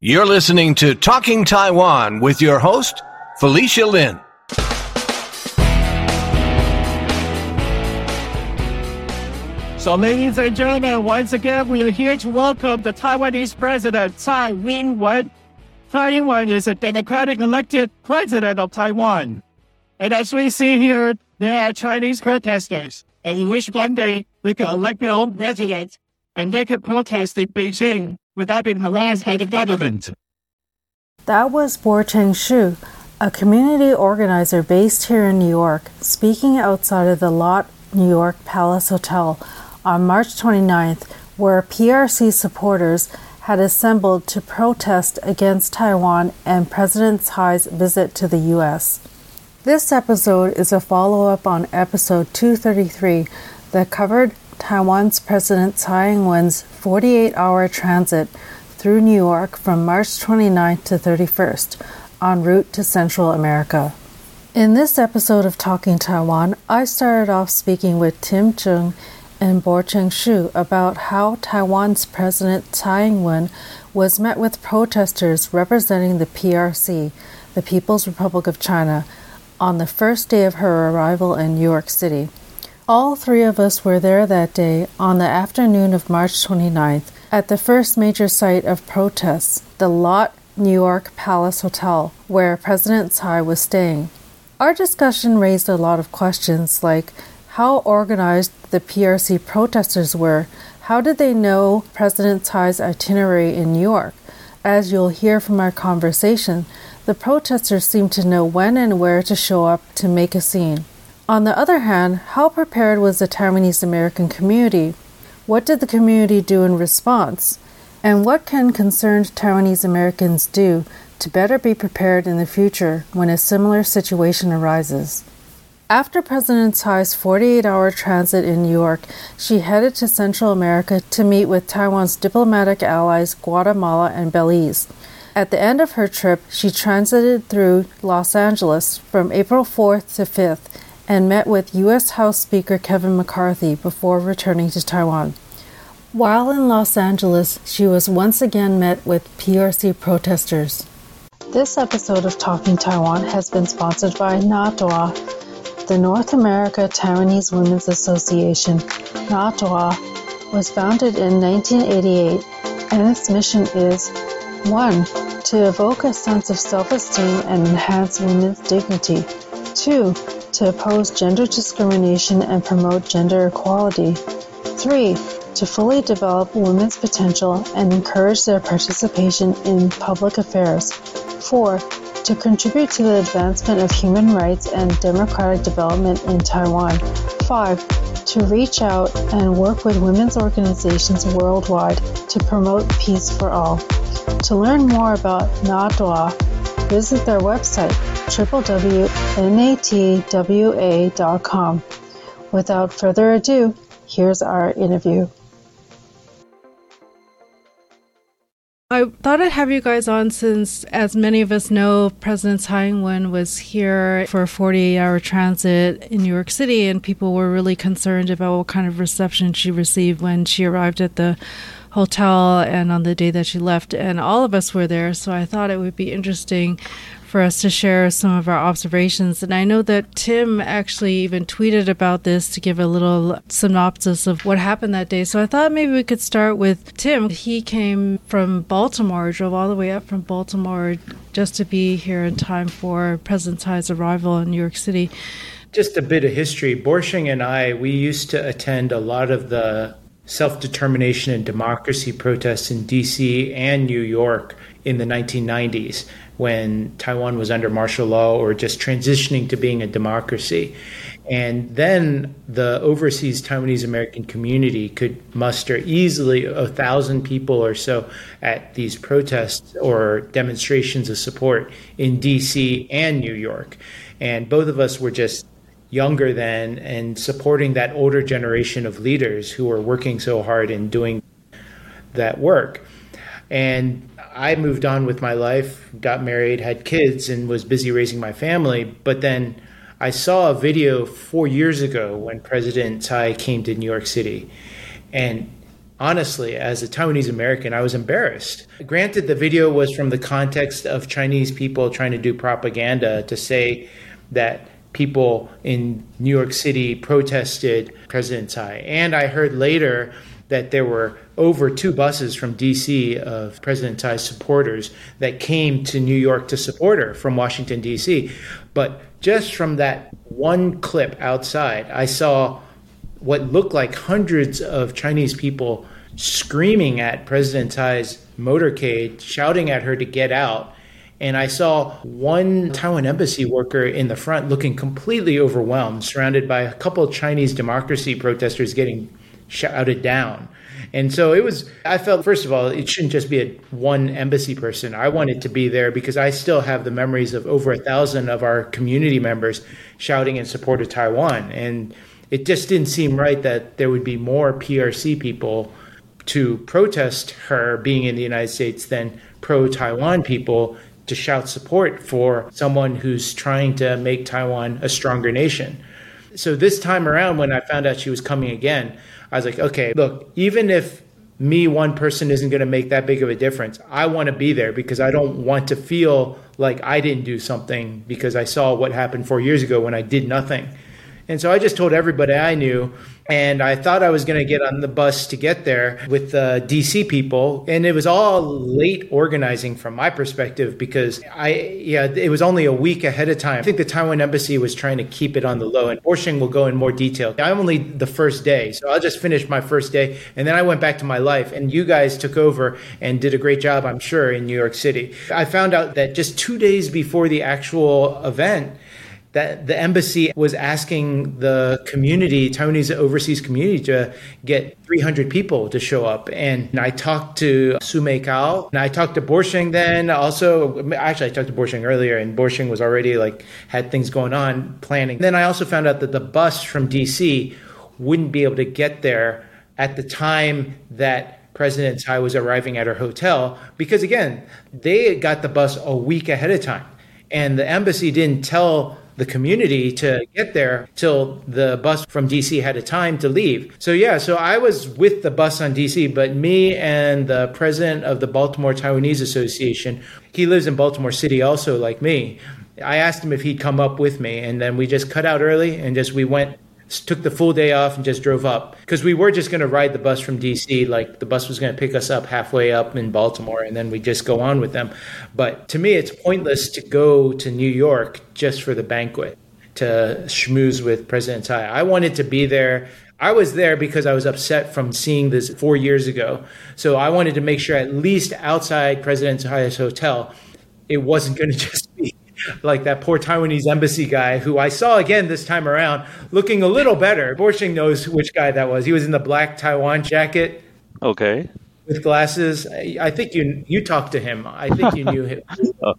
You're listening to Talking Taiwan with your host, Felicia Lin. So, ladies and gentlemen, once again, we are here to welcome the Taiwanese president, Tsai Ing-wen. Tsai Ing-wen is a democratic elected president of Taiwan. And as we see here, there are Chinese protesters. And we wish one day we could elect their own president and they could protest in Beijing without being harassed by the government. That was Borcheng Hsu, a community organizer based here in New York, speaking outside of the Lotte New York Palace Hotel on March 29th, where PRC supporters had assembled to protest against Taiwan and President Tsai's visit to the U.S. This episode is a follow up on episode 233 that covered Taiwan's President Tsai Ing wen's 48 hour transit through New York from March 29th to 31st en route to Central America. In this episode of Talking Taiwan, I started off speaking with Tim Chng and Borcheng Hsu about how Taiwan's President Tsai Ing wen was met with protesters representing the PRC, the People's Republic of China, on the first day of her arrival in New York City. All three of us were there that day on the afternoon of March 29th at the first major site of protests, the Lotte New York Palace Hotel, where President Tsai was staying. Our discussion raised a lot of questions like how organized the PRC protesters were, how did they know President Tsai's itinerary in New York? As you'll hear from our conversation, the protesters seemed to know when and where to show up to make a scene. On the other hand, how prepared was the Taiwanese American community? What did the community do in response? And what can concerned Taiwanese Americans do to better be prepared in the future when a similar situation arises? After President Tsai's 48 hour transit in New York, she headed to Central America to meet with Taiwan's diplomatic allies Guatemala and Belize. At the end of her trip, she transited through Los Angeles from April 4th to 5th and met with U.S. House Speaker Kevin McCarthy before returning to Taiwan. While in Los Angeles, she was once again met with PRC protesters. This episode of Talking Taiwan has been sponsored by NATWA, the North America Taiwanese Women's Association. NATWA was founded in 1988 and its mission is 1. To evoke a sense of self esteem and enhance women's dignity. 2 to oppose gender discrimination and promote gender equality. 3. To fully develop women's potential and encourage their participation in public affairs. 4. To contribute to the advancement of human rights and democratic development in Taiwan. 5. To reach out and work with women's organizations worldwide to promote peace for all. To learn more about NATWA, visit their website www.natwa.com. Without further ado, here's our interview. I thought I'd have you guys on since, as many of us know, President Tsai Ing-wen was here for a 48-hour transit in New York City, and people were really concerned about what kind of reception she received when she arrived at the hotel and on the day that she left. And all of us were there, so I thought it would be interesting for us to share some of our observations. And I know that Tim actually even tweeted about this to give a little synopsis of what happened that day. So I thought maybe we could start with Tim. He came from Baltimore, drove all the way up from Baltimore just to be here in time for President Tsai's arrival in New York City. Just a bit of history. Borcheng and I, we used to attend a lot of the self determination and democracy protests in DC and New York in the 1990s when Taiwan was under martial law or just transitioning to being a democracy. And then the overseas Taiwanese American community could muster easily a thousand people or so at these protests or demonstrations of support in DC and New York. And both of us were just younger than and supporting that older generation of leaders who are working so hard and doing that work. And I moved on with my life, got married, had kids, and was busy raising my family. But then I saw a video four years ago when President Tsai came to New York City. And honestly, as a Taiwanese American, I was embarrassed. Granted, the video was from the context of Chinese people trying to do propaganda to say that people in New York City protested President Tsai. And I heard later that there were over two buses from DC of President Tsai's supporters that came to New York to support her from Washington, DC. But just from that one clip outside, I saw what looked like hundreds of Chinese people screaming at President Tsai's motorcade, shouting at her to get out. And I saw one Taiwan embassy worker in the front looking completely overwhelmed, surrounded by a couple Chinese democracy protesters getting shouted down. And so it was, I felt, first of all, it shouldn't just be a one embassy person. I wanted to be there because I still have the memories of over a thousand of our community members shouting in support of Taiwan. And it just didn't seem right that there would be more PRC people to protest her being in the United States than pro Taiwan people to shout support for someone who's trying to make Taiwan a stronger nation. So this time around, when I found out she was coming again, I was like, okay, look, even if me, one person, isn't going to make that big of a difference, I want to be there because I don't want to feel like I didn't do something because I saw what happened four years ago when I did nothing. And so I just told everybody I knew and I thought I was going to get on the bus to get there with the DC people. And it was all late organizing from my perspective because I, yeah, it was only a week ahead of time. I think the Taiwan embassy was trying to keep it on the low. And Borcheng will go in more detail. I'm only the first day. So I'll just finish my first day. And then I went back to my life. And you guys took over and did a great job, I'm sure, in New York City. I found out that just two days before the actual event, that the embassy was asking the community, Taiwanese overseas community, to get 300 people to show up. And I talked to Su Mei Kao, and I talked to Borcheng then. Also, actually, I talked to Borcheng earlier, and Borcheng was already like had things going on planning. Then I also found out that the bus from DC wouldn't be able to get there at the time that President Tsai was arriving at her hotel because, again, they got the bus a week ahead of time. And the embassy didn't tell the community to get there till the bus from DC had a time to leave. So yeah, so I was with the bus on DC, but me and the president of the Baltimore Taiwanese Association, he lives in Baltimore City also like me. I asked him if he'd come up with me and then we just cut out early and just we went took the full day off and just drove up because we were just going to ride the bus from DC. Like the bus was going to pick us up halfway up in Baltimore and then we just go on with them. But to me, it's pointless to go to New York just for the banquet to schmooze with President Tsai. I wanted to be there. I was there because I was upset from seeing this four years ago. So I wanted to make sure, at least outside President Tsai's hotel, it wasn't going to just be like that poor Taiwanese embassy guy who I saw again this time around looking a little better. Borcheng knows which guy that was. He was in the black Taiwan jacket. Okay. With glasses. I think you you talked to him. I think you knew him. oh,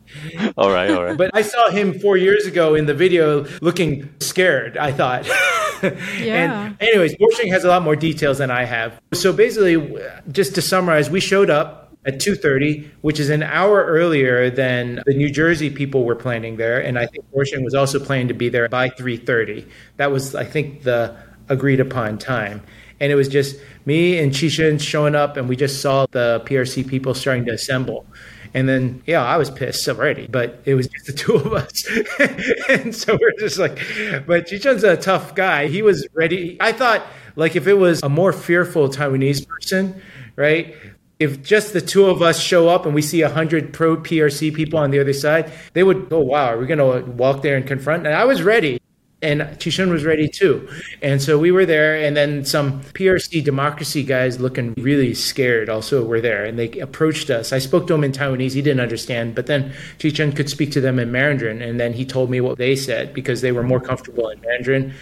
all right, all right. But I saw him four years ago in the video looking scared, I thought. yeah. And anyways, Borcheng has a lot more details than I have. So basically, just to summarize, we showed up at 2.30 which is an hour earlier than the new jersey people were planning there and i think Borcheng was also planning to be there by 3.30 that was i think the agreed upon time and it was just me and Chishen showing up and we just saw the prc people starting to assemble and then, yeah, I was pissed already, but it was just the two of us. and so we're just like, but Chichen's a tough guy. He was ready. I thought, like, if it was a more fearful Taiwanese person, right? If just the two of us show up and we see 100 pro PRC people on the other side, they would, oh, wow, are we going to walk there and confront? And I was ready and Chishen was ready too. And so we were there, and then some PRC democracy guys looking really scared also were there, and they approached us. I spoke to him in Taiwanese, he didn't understand, but then Chishen could speak to them in Mandarin, and then he told me what they said because they were more comfortable in Mandarin.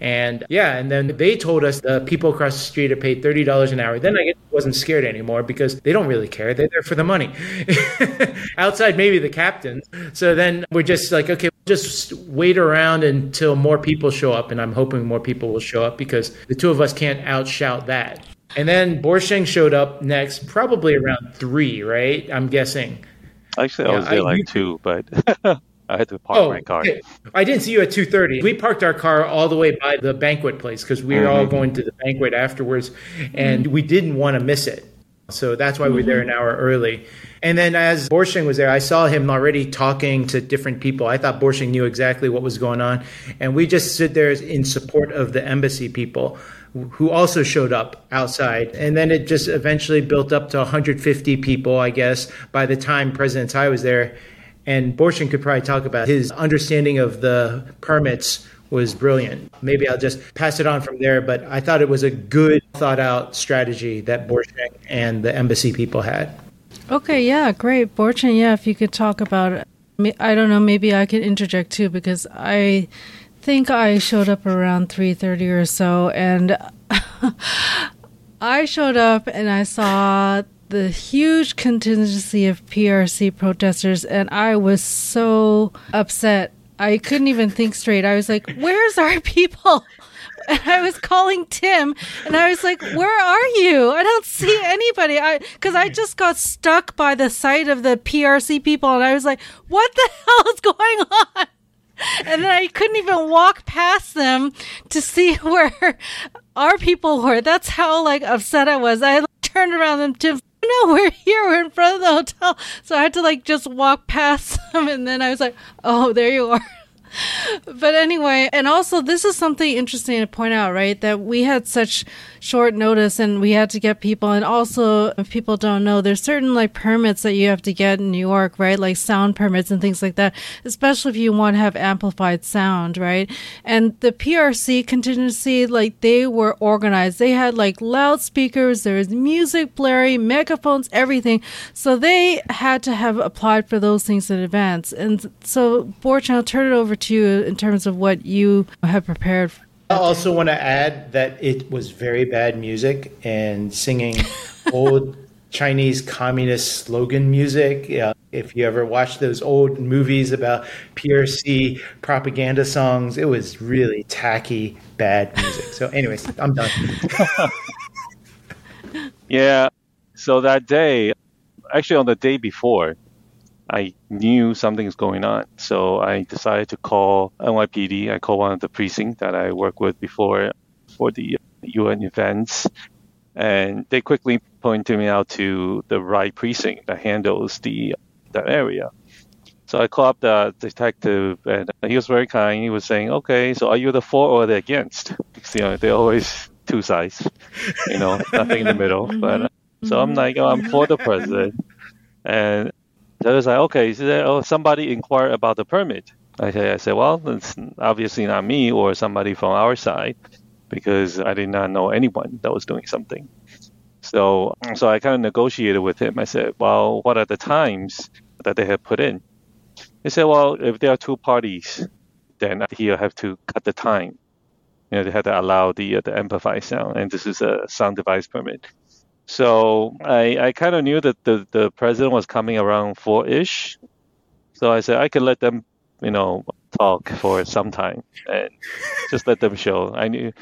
And yeah, and then they told us the people across the street are paid $30 an hour. Then I wasn't scared anymore because they don't really care. They're there for the money. Outside, maybe the captains. So then we're just like, okay, just wait around until more people show up, and I'm hoping more people will show up because the two of us can't outshout that. And then Borcheng showed up next, probably around three, right? I'm guessing. Actually, I yeah, was there I, like two, but I had to park oh, my car. okay. I didn't see you at 2:30. We parked our car all the way by the banquet place because we were all mm-hmm. going to the banquet afterwards, and mm-hmm. we didn't want to miss it. So that's why we're there mm-hmm. an hour early. And then as Borcheng was there, I saw him already talking to different people. I thought Borcheng knew exactly what was going on, and we just stood there in support of the embassy people who also showed up outside. And then it just eventually built up to 150 people, I guess, by the time President Tsai was there. And Borcheng could probably talk about his understanding of the permits was brilliant. Maybe I'll just pass it on from there, but I thought it was a good thought out strategy that Borcheng and the embassy people had. Okay, yeah, great. Borcheng, yeah, if you could talk about it. I don't know, maybe I could interject too because I think I showed up around 3:30 or so and I showed up and I saw the huge contingency of PRC protesters and I was so upset. I couldn't even think straight. I was like, "Where's our people?" And I was calling Tim and I was like, "Where are you? I don't see anybody." I cuz I just got stuck by the sight of the PRC people and I was like, "What the hell is going on?" and then I couldn't even walk past them to see where our people were. That's how like upset I was. I turned around and Tim, no, we're here. We're in front of the hotel. So I had to like just walk past them, and then I was like, oh, there you are. But anyway, and also this is something interesting to point out, right? That we had such short notice and we had to get people. And also, if people don't know, there's certain like permits that you have to get in New York, right? Like sound permits and things like that, especially if you want to have amplified sound, right? And the PRC contingency, like they were organized. They had like loudspeakers, there was music blaring, megaphones, everything. So they had to have applied for those things in advance. And so, Borcheng, I'll turn it over to you in terms of what you have prepared I also want to add that it was very bad music and singing old Chinese communist slogan music. Uh, if you ever watch those old movies about PRC propaganda songs, it was really tacky, bad music. So, anyways, I'm done. yeah. So that day, actually on the day before, I knew something's going on. So I decided to call NYPD. I called one of the precincts that I worked with before for the UN events. And they quickly pointed me out to the right precinct that handles the that area. So I called up the detective, and he was very kind. He was saying, "Okay, so are you the for or the against?" Because, you know, they're always two sides, you know, nothing in the middle. But uh, so I'm like, oh, I'm for the president, and I was like, okay, there, oh, somebody inquired about the permit. I said, I said, well, it's obviously not me or somebody from our side because I did not know anyone that was doing something. So, so I kind of negotiated with him. I said, well, what are the times that they have put in? He said, well, if there are two parties, then he'll have to cut the time. You know, they had to allow the uh, the amplified sound, and this is a sound device permit. So I, I kind of knew that the, the president was coming around four ish. So I said I could let them, you know, talk for some time and just let them show. I knew.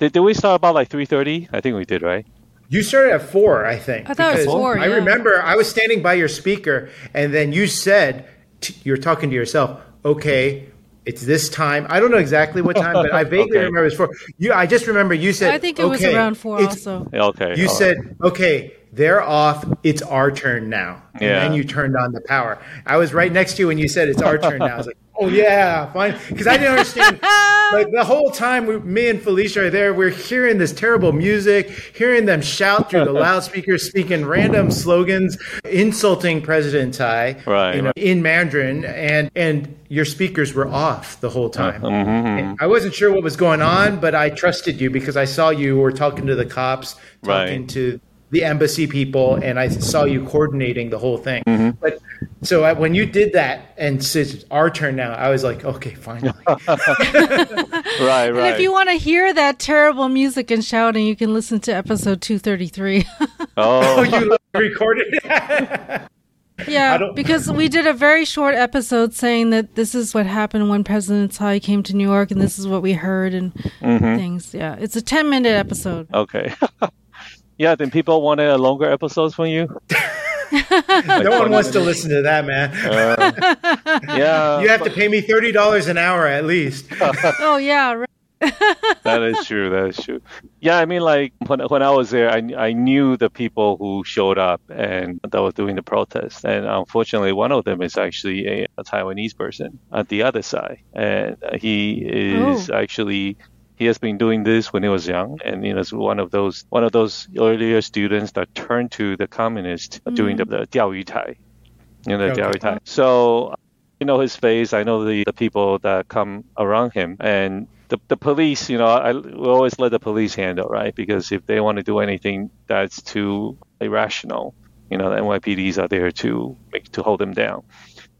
Did, did we start about like three thirty? I think we did, right? You started at four, I think. I thought it was four. I yeah. remember I was standing by your speaker, and then you said you're talking to yourself. Okay, it's this time. I don't know exactly what time, but I vaguely okay. remember it's four. You, I just remember you said. I think it okay, was around four also. Okay. You said, right. okay, they're off. It's our turn now. And yeah. then you turned on the power. I was right next to you when you said it's our turn now. I was like, oh yeah, fine. Because I didn't understand. like the whole time, we, me and Felicia are there. We're hearing this terrible music, hearing them shout through the loudspeakers, speaking random slogans, insulting President Tsai, right, you know, right. in Mandarin, and and your speakers were off the whole time. Mm-hmm. I wasn't sure what was going on, but I trusted you because I saw you were talking to the cops, talking right. to the embassy people, and I saw you coordinating the whole thing. Mm-hmm. But so I, when you did that and said our turn now, I was like, okay, finally. right, right. And if you want to hear that terrible music and shouting, you can listen to episode 233. oh, you recorded Yeah, because we did a very short episode saying that this is what happened when President Tsai came to New York and this is what we heard and mm-hmm. things. Yeah, it's a 10 minute episode. Okay. yeah, then people wanted a longer episodes from you? No one wants to listen to that, man. Uh, yeah, you have to pay me thirty dollars an hour at least. oh yeah, right. that is true. That is true. Yeah, I mean, like when when I was there, I I knew the people who showed up and that was doing the protest, and unfortunately, one of them is actually a, a Taiwanese person at the other side, and he is oh. actually he has been doing this when he was young, and he was one of those one of those earlier students that turned to the communists mm. during the, the Diao Tai, you know, the okay. Tai. So you know his face. I know the, the people that come around him, and the, the police. You know, I we always let the police handle, right? Because if they want to do anything that's too irrational, you know, the NYPDs are there to make to hold them down.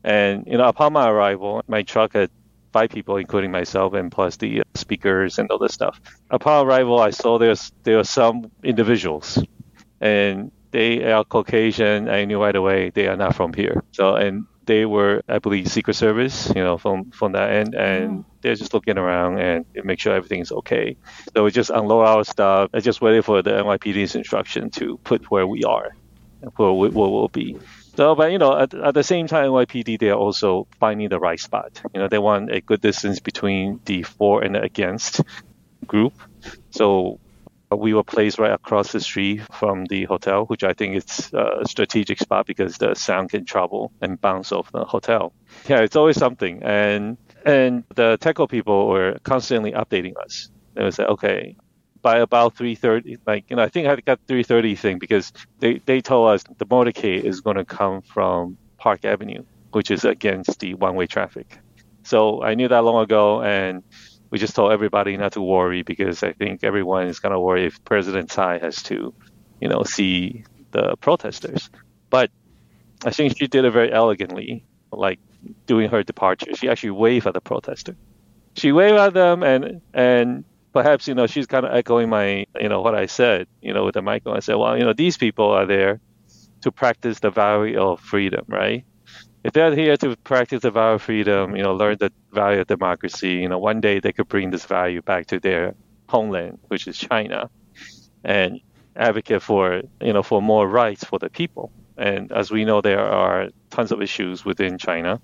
And you know, upon my arrival, my truck had five people, including myself, and plus the uh, speakers and all this stuff. Upon arrival, I saw there's there are some individuals, and they are Caucasian. I knew right away they are not from here. So and they were, I believe, Secret Service, you know, from from that end, and mm. they're just looking around and make sure everything's okay. So we just unload our stuff. I just waited for the NYPD's instruction to put where we are, where we, where we'll be. So, but you know, at, at the same time, NYPD they are also finding the right spot. You know, they want a good distance between the for and against group. So uh, we were placed right across the street from the hotel, which I think is uh, a strategic spot because the sound can travel and bounce off the hotel. Yeah, it's always something. And and the TECO people were constantly updating us. They would say, okay, by about 3.30, like, you know, I think I got 3.30 thing because they, they told us the motorcade is going to come from Park Avenue, which is against the one-way traffic. So I knew that long ago, and we just told everybody not to worry because I think everyone is gonna worry if President Tsai has to, you know, see the protesters. But I think she did it very elegantly, like doing her departure. She actually waved at the protester. She waved at them, and and perhaps you know she's kind of echoing my you know what I said, you know, with the mic. I said, well, you know, these people are there to practice the value of freedom, right? if they're here to practice the value of freedom, you know, learn the value of democracy, you know, one day they could bring this value back to their homeland, which is China, and advocate for, you know, for more rights for the people. And as we know, there are tons of issues within China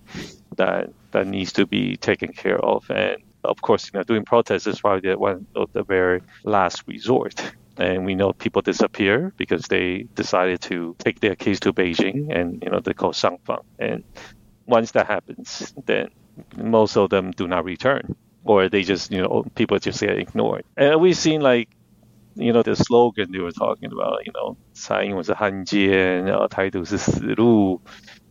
that that needs to be taken care of. And of course, you know, doing protests is probably one of the very last resort and we know people disappear because they decided to take their case to Beijing, and you know they call Shangfang. And once that happens, then most of them do not return, or they just you know people just get ignored. And we've seen like you know the slogan they were talking about, you know, 蔡英文是汉奸，然后台独是死路，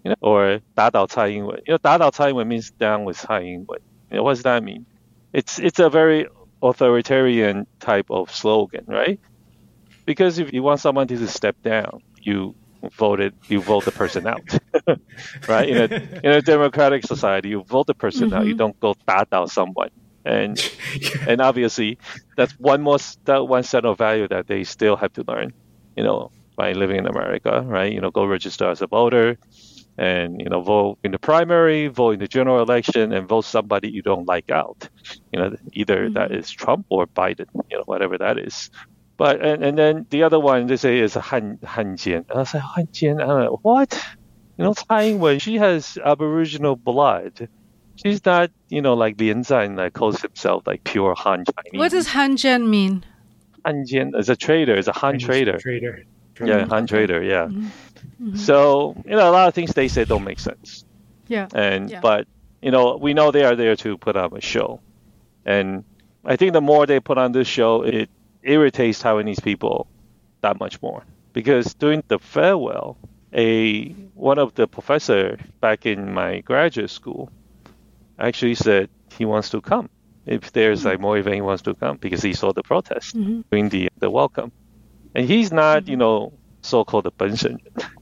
you know, or 打倒蔡英文。You know, 打倒蔡英文 means down with 蔡英文。You know, what does that mean? It's it's a very authoritarian type of slogan, right? Because if you want someone to step down, you vote it, you vote the person out, right? In a in a democratic society, you vote the person mm-hmm. out. You mm-hmm. don't go bat out someone, and and obviously that's one more that one set of value that they still have to learn, you know, by living in America, right? You know, go register as a voter, and you know, vote in the primary, vote in the general election, and vote somebody you don't like out. You know, either mm-hmm. that is Trump or Biden, you know, whatever that is. But and, and then the other one they say is Han Han Jian. And I say Han Jian. I'm like, what? You know, Tsai Ing-wen, she has Aboriginal blood. She's not, you know, like Lin Zan that calls himself like pure Han Chinese. What does Han Jian mean? Han Jian is a trader, is a Han trader. Trader. Yeah, Han trader. Yeah. Mm-hmm. Mm-hmm. So you know, a lot of things they say don't make sense. Yeah. And yeah. but you know, we know they are there to put on a show, and I think the more they put on this show, it irritates Taiwanese people that much more. Because during the farewell, a one of the professor back in my graduate school actually said he wants to come if there's like more event he wants to come because he saw the protest mm-hmm. during the the welcome, and he's not you know so-called the Ben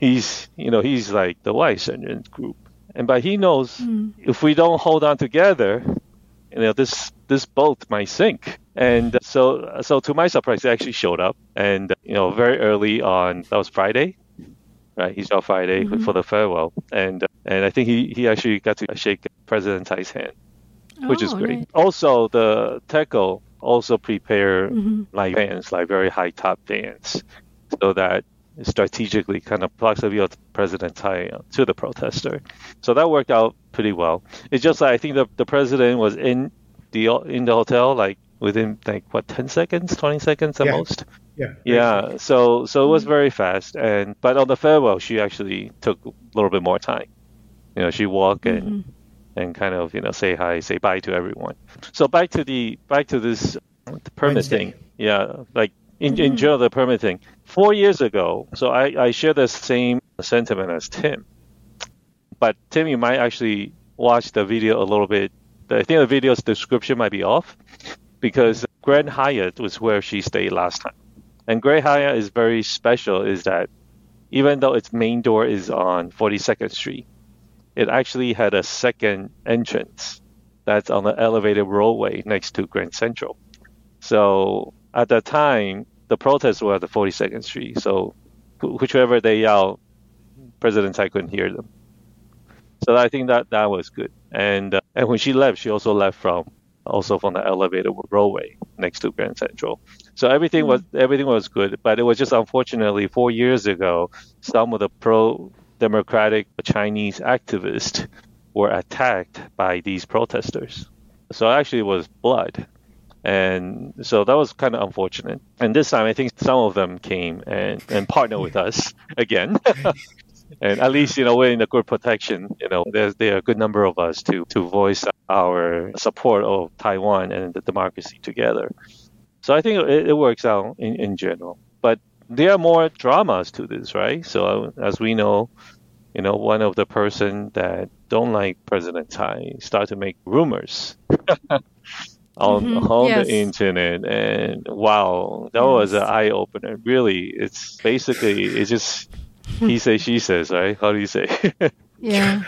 He's you know he's like the White Shenzhen group, and but he knows mm-hmm. if we don't hold on together, you know this this boat might sink. And so, so to my surprise, he actually showed up, and you know, very early on, that was Friday, right? He showed Friday mm-hmm. for the farewell, and and I think he he actually got to shake President Tsai's hand, which oh, is great. Nice. Also, the TECO also prepare mm-hmm. like bands, like very high top bands, so that strategically kind of blocks the view of President Tsai to the protester. So that worked out pretty well. It's just like I think the, the president was in the in the hotel like within like what 10 seconds 20 seconds at Yeah. most Yeah. yeah so so it was very fast and but on the farewell she actually took a little bit more time you know she walked and mm-hmm. and kind of you know say hi say bye to everyone so back to the back to this the permit Wednesday. thing yeah like in, in general the permit thing four years ago so I, I share the same sentiment as tim. But tim you might actually watch the video a little bit. I think the video's description might be off because grand hyatt was where she stayed last time. And grand hyatt is very special is that even though its main door is on 42nd street it actually had a second entrance that's on the elevated roadway next to Grand Central. So at that time, the protests were at the 42nd Street. So wh- whichever they yelled, President Tsai couldn't hear them. So I think that that was good. And uh, and when she left, she also left from also from the elevated roadway next to Grand Central. So everything was everything was good, but it was just unfortunately four years ago, some of the pro democratic Chinese activists were attacked by these protesters. So actually, it was blood. And so that was kind of unfortunate. And this time, I think some of them came and, and partnered with us again. and at least, you know, we're in a good protection. You know, there's there are a good number of us to, to voice our support of Taiwan and the democracy together. So I think it, it works out in, in general. But there are more dramas to this, right? So as we know, you know, one of the person that don't like President Tsai start to make rumors on Mhm, on yes. the internet, and wow, that was an eye opener. Really, it's basically it's just he says she says, right? How do you say? Yeah.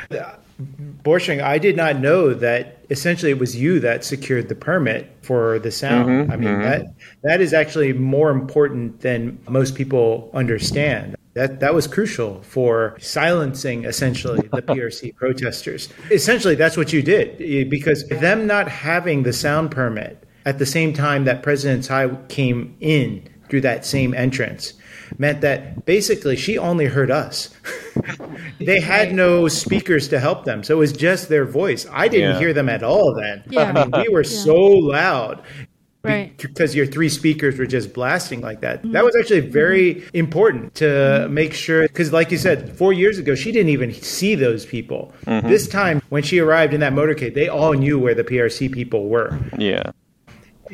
Borcheng, I did not know that essentially it was you that secured the permit for the sound. Mhm, I mean mhm. that that is actually more important than most people understand. That that was crucial for silencing essentially the PRC protesters. Essentially, that's what you did eh, because them not having the sound permit at the same time that President Tsai came in through that same entrance meant that basically she only heard us. they had no speakers to help them, so it was just their voice. I didn't Yeah. hear them at all then. Yeah. I mean, we were so loud Right. because your three speakers were just blasting like that. Mm-hmm. That was actually mm-hmm. very important to make sure, because like you said, four years ago, she didn't even see those people. Mm-hmm. This time, when she arrived in that motorcade, they all knew where the PRC people were. yeah,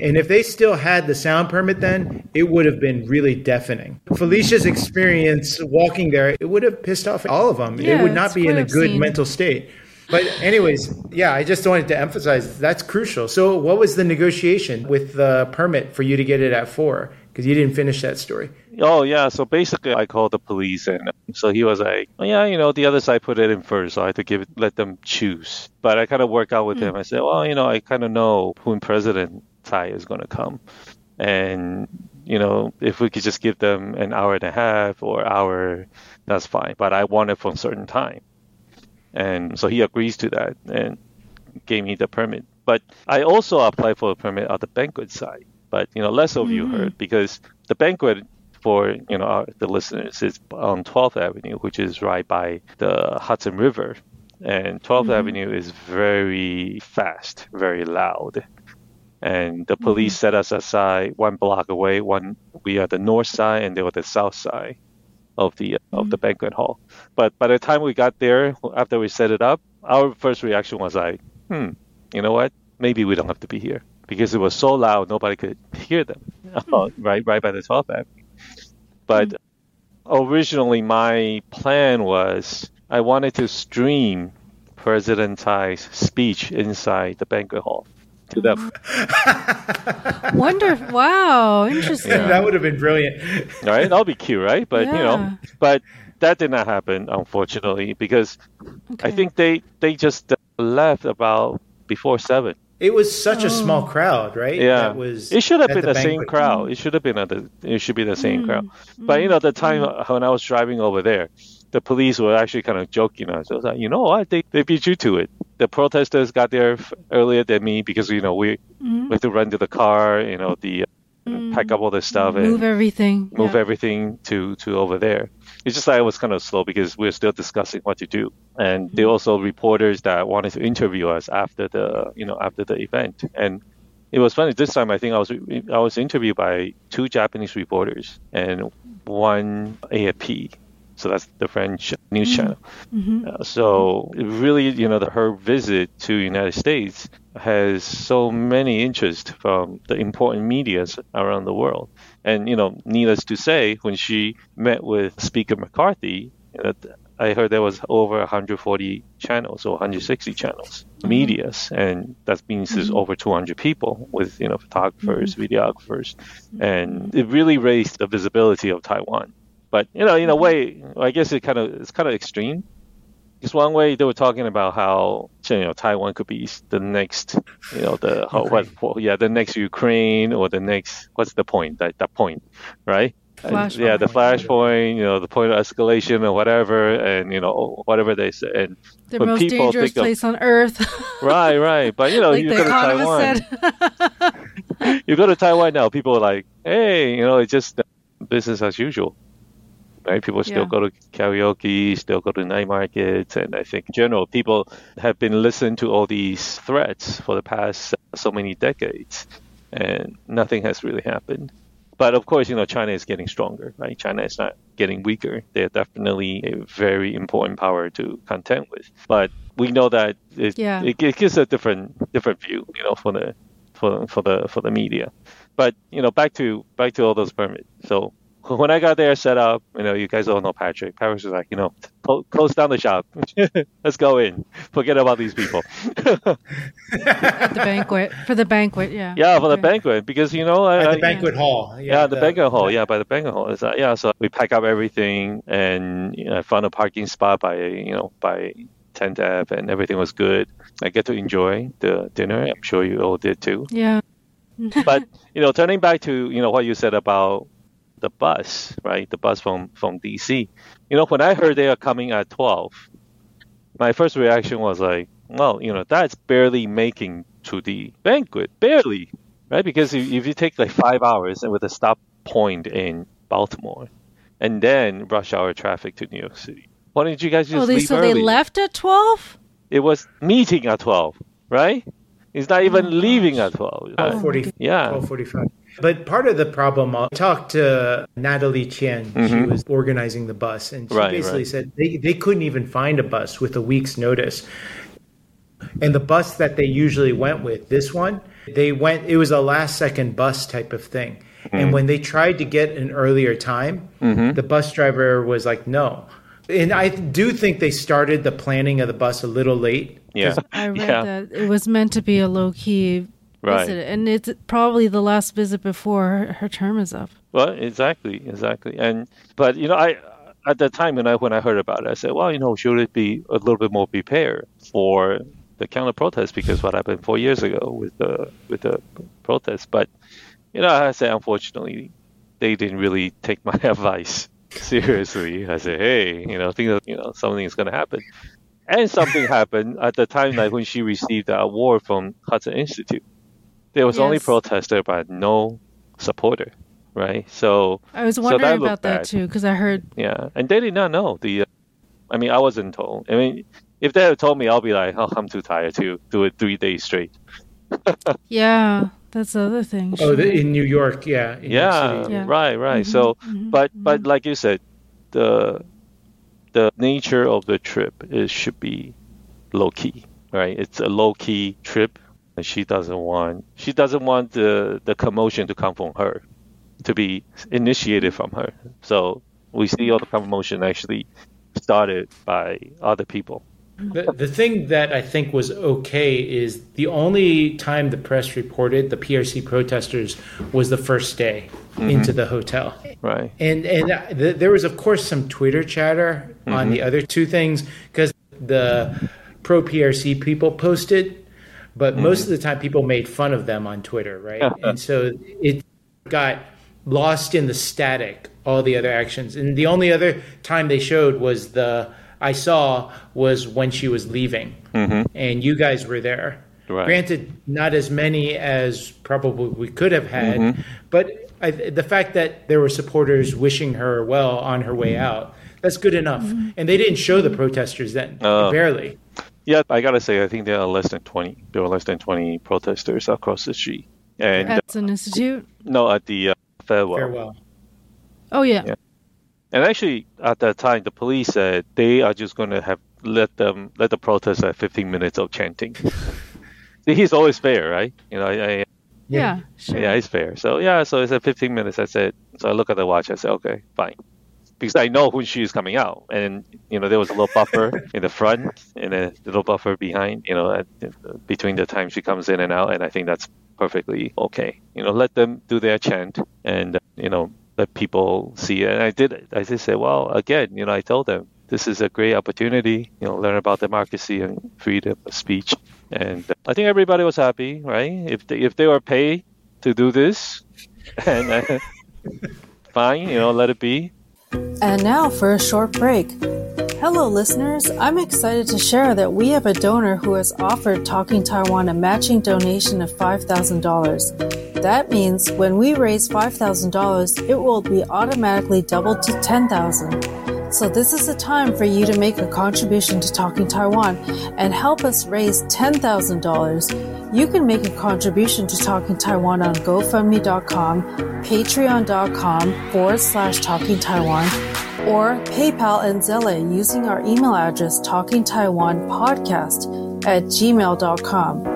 And if they still had the sound permit then, it would have been really deafening. Felicia's experience walking there, it would have pissed off all of them. they Yeah, would not be in a good obscene. mental state. But anyways, yeah, I just wanted to emphasize that's crucial. So what was the negotiation with the permit for you to get it at 4? Cuz you didn't finish that story. Oh yeah, so basically I called the police and so he was like, oh, yeah, you know, the other side put it in first, so I had to give it, let them choose. But I kind of worked out with hmm. him. I said, well, you know, I kind of know when President Tsai is going to come, and you know, if we could just give them an hour and a half or hour, that's fine. But I want it from a certain time, and so he agrees to that and gave me the permit. But I also applied for a permit at the banquet side. But you know, less of you mm-hmm. heard because the banquet for you know our, the listeners is on 12th Avenue, which is right by the Hudson River, and 12th mm-hmm. Avenue is very fast, very loud, and the mm-hmm. police set us aside one block away. One we are the north side, and they were the south side of the uh, of the mm-hmm. banquet hall. But by the time we got there, after we set it up, our first reaction was like, hmm, you know what? Maybe we don't have to be here because it was so loud, nobody could hear them. Mm-hmm. right, right by the 12th Avenue. But originally, my plan was I wanted to stream President Tsai's speech inside the banquet hall to them. Wonderful. Wow. Interesting. that would have been brilliant. right? That'll be cute, right? But you know, but that did not happen, unfortunately, because I think they they just uh, left about before seven. It was such a small oh. crowd, right? Yeah, That was it should have been the, same banquet. crowd. It should have been at the. It should be the same crowd. Mm. But you know, the mm. time mm. when I was driving over there, the police were actually kind of joking us. I was like, you know what? They they beat you to it. The protesters got there f- earlier than me because you know we mm-hmm. we have to run to the car. You know the uh, mm-hmm. pack up all this stuff and Move everything. move Yeah. everything to to over there. It's just like it was kind of slow because we're still discussing what to do, and there mm-hmm. were also reporters that wanted to interview us after the you know after the event, and it was funny. This time I think I was I was interviewed by two Japanese reporters and one AFP. So that's the French news mm-hmm. channel. Mm-hmm. Uh, so really, you know, the, her visit to United States has so many interest from the important medias around the world. And you know, needless to say, when she met with Speaker McCarthy, you know, I heard there was over 140 channels or 160 channels, mm-hmm. medias, and that means there's over 200 people with you know photographers, videographers, and it really raised the visibility of Taiwan. But you know, in a mm-hmm. way, I guess it kind of it's kind of extreme. Because one way they were talking about how you know Taiwan could be the next, you know, the how, what, yeah, the next Ukraine or the next what's the point that that point, right? And, yeah, the flashpoint, you know, the point of escalation or whatever, and you know whatever they say. And The most people dangerous think of- place on earth. right, right, but you know, like you go to Taiwan, you go to Taiwan now, people are like, hey, you know, it's just business as usual. Right? People still Yeah. go to karaoke, still go to night markets, and I think in general, people have been listening to all these threats for the past so many decades, and nothing has really happened. But of course, you know, China is getting stronger, right? China is not getting weaker. They're definitely a very important power to contend with. But we know that it, Yeah. it, it gives a different different view, you know, for the for for the for the media. But you know, back to back to all those permits. So when I got there, set up, you know, you guys all know Patrick. Patrick was like, you know, close, close down the shop. Let's go in. Forget about these people. At the banquet. For the banquet, yeah. yeah, for the Okay. banquet because you know, I, At I- the banquet hall. yeah, the, banquet hall. Yeah, by the banquet hall. It's, uh, yeah, so we pack up everything, and you know, I found a parking spot by you know by 10th Ave, and everything was good. I get to enjoy the dinner. I'm sure you all did too. Yeah. but you know, turning back to you know what you said about the bus, right? The bus from from DC. You know, when I heard they are coming at 12, my first reaction was like, well, you know, that's barely making to the banquet, barely, right? Because if, if you take like five hours and with a stop point in Baltimore, and then rush hour traffic to New York City, why didn't you guys just Oh, they, leave so early? they left at 12? It was meeting at 12, right? It's not even Oh, leaving at 12. right? 12:40 Yeah. 12:45. But part of the problem, I talked to Natalie Chen. She was organizing the bus, and she Mm-hmm. Right, basically right. said they, they couldn't even find a bus with a week's notice. And the bus that they usually went with, this one, they went. It was a last second bus type of thing. Mm-hmm. And when they tried to get an earlier time, the bus driver was like, "No." And I do think they started the planning of the bus a little late. Yeah. I read yeah. that it was meant to be a low key Right. visit, and it's probably the last visit before her, her term is up. Well, exactly, exactly. And but you know, I at the time when I when I heard about it, I said, well, you know, should it be a little bit more prepared for the counter protest because what happened four years ago with the with the protest. But you know, I said, unfortunately, they didn't really take my advice seriously. I said, hey, you know, think that you know something is going to happen. And something happened at the time like when she received the award from Hudson Institute. There was only Yes. protester but no supporter, right? So I was So wondering that about that bad. too, because I heard yeah, and they did not know the. Uh, I mean, I wasn't told. I mean, if they had told me, I'll be like, oh, I'm too tired to do it three days straight. Yeah, that's the other thing. Oh, the, in New York, yeah. in New York Yeah, City. Yeah. right, right. So, but but like you said, the the nature of the trip is should be low key, right? It's a low key trip, and she doesn't want she doesn't want the the commotion to come from her, to be initiated from her. So we see all the commotion actually started by other people. The, the thing that I think was okay is the only time the press reported the PRC protesters was the first day mm-hmm. into the hotel. Right. And and th- there was of course some Twitter chatter on the mm-hmm. other two things because the pro PRC people posted, but most of the time people made fun of them on Twitter, right? and so it got lost in the static all the other actions. And the only other time they showed was the I saw was when she was leaving, and you guys were there. Right. Granted, not as many as probably we could have had, mm-hmm. but I, the fact that there were supporters wishing her well on her way out, that's good enough. Mm-hmm. And they didn't show the protesters then, uh, barely. Yeah, I gotta say, I think there are less than twenty. There were less than twenty protesters across the street. And at an institute? No, at the uh, farewell. Farewell. Oh yeah. yeah. And actually, at that time, the police said they are just going to have let them let the protest have 15 minutes of chanting. See, he's always fair, right? You know, I, I yeah, sure. yeah, he's fair. So yeah, so it's at 15 minutes. I said, so I look at the watch. I said, okay, fine, because I know when she's coming out, and you know there was a little buffer in the front and a little buffer behind. You know, at, between the time she comes in and out, and I think that's perfectly okay. You know, let them do their chant, and you know, let people see it. And I did. I just said, well, again, you know, I told them this is a great opportunity. You know, learn about democracy and freedom of speech. And I think everybody was happy, right? If they, if they were paid to do this, and uh, fine, you know, let it be. And now for a short break. Hello, listeners. I'm excited to share that we have a donor who has offered Talking Taiwan a matching donation of $5,000. That means when we raise $5,000, it will be automatically doubled to 10000 so, this is the time for you to make a contribution to Talking Taiwan and help us raise $10,000. You can make a contribution to Talking Taiwan on GoFundMe.com, Patreon.com forward slash Talking Taiwan, or PayPal and Zelle using our email address talkingtaiwanpodcast at gmail.com.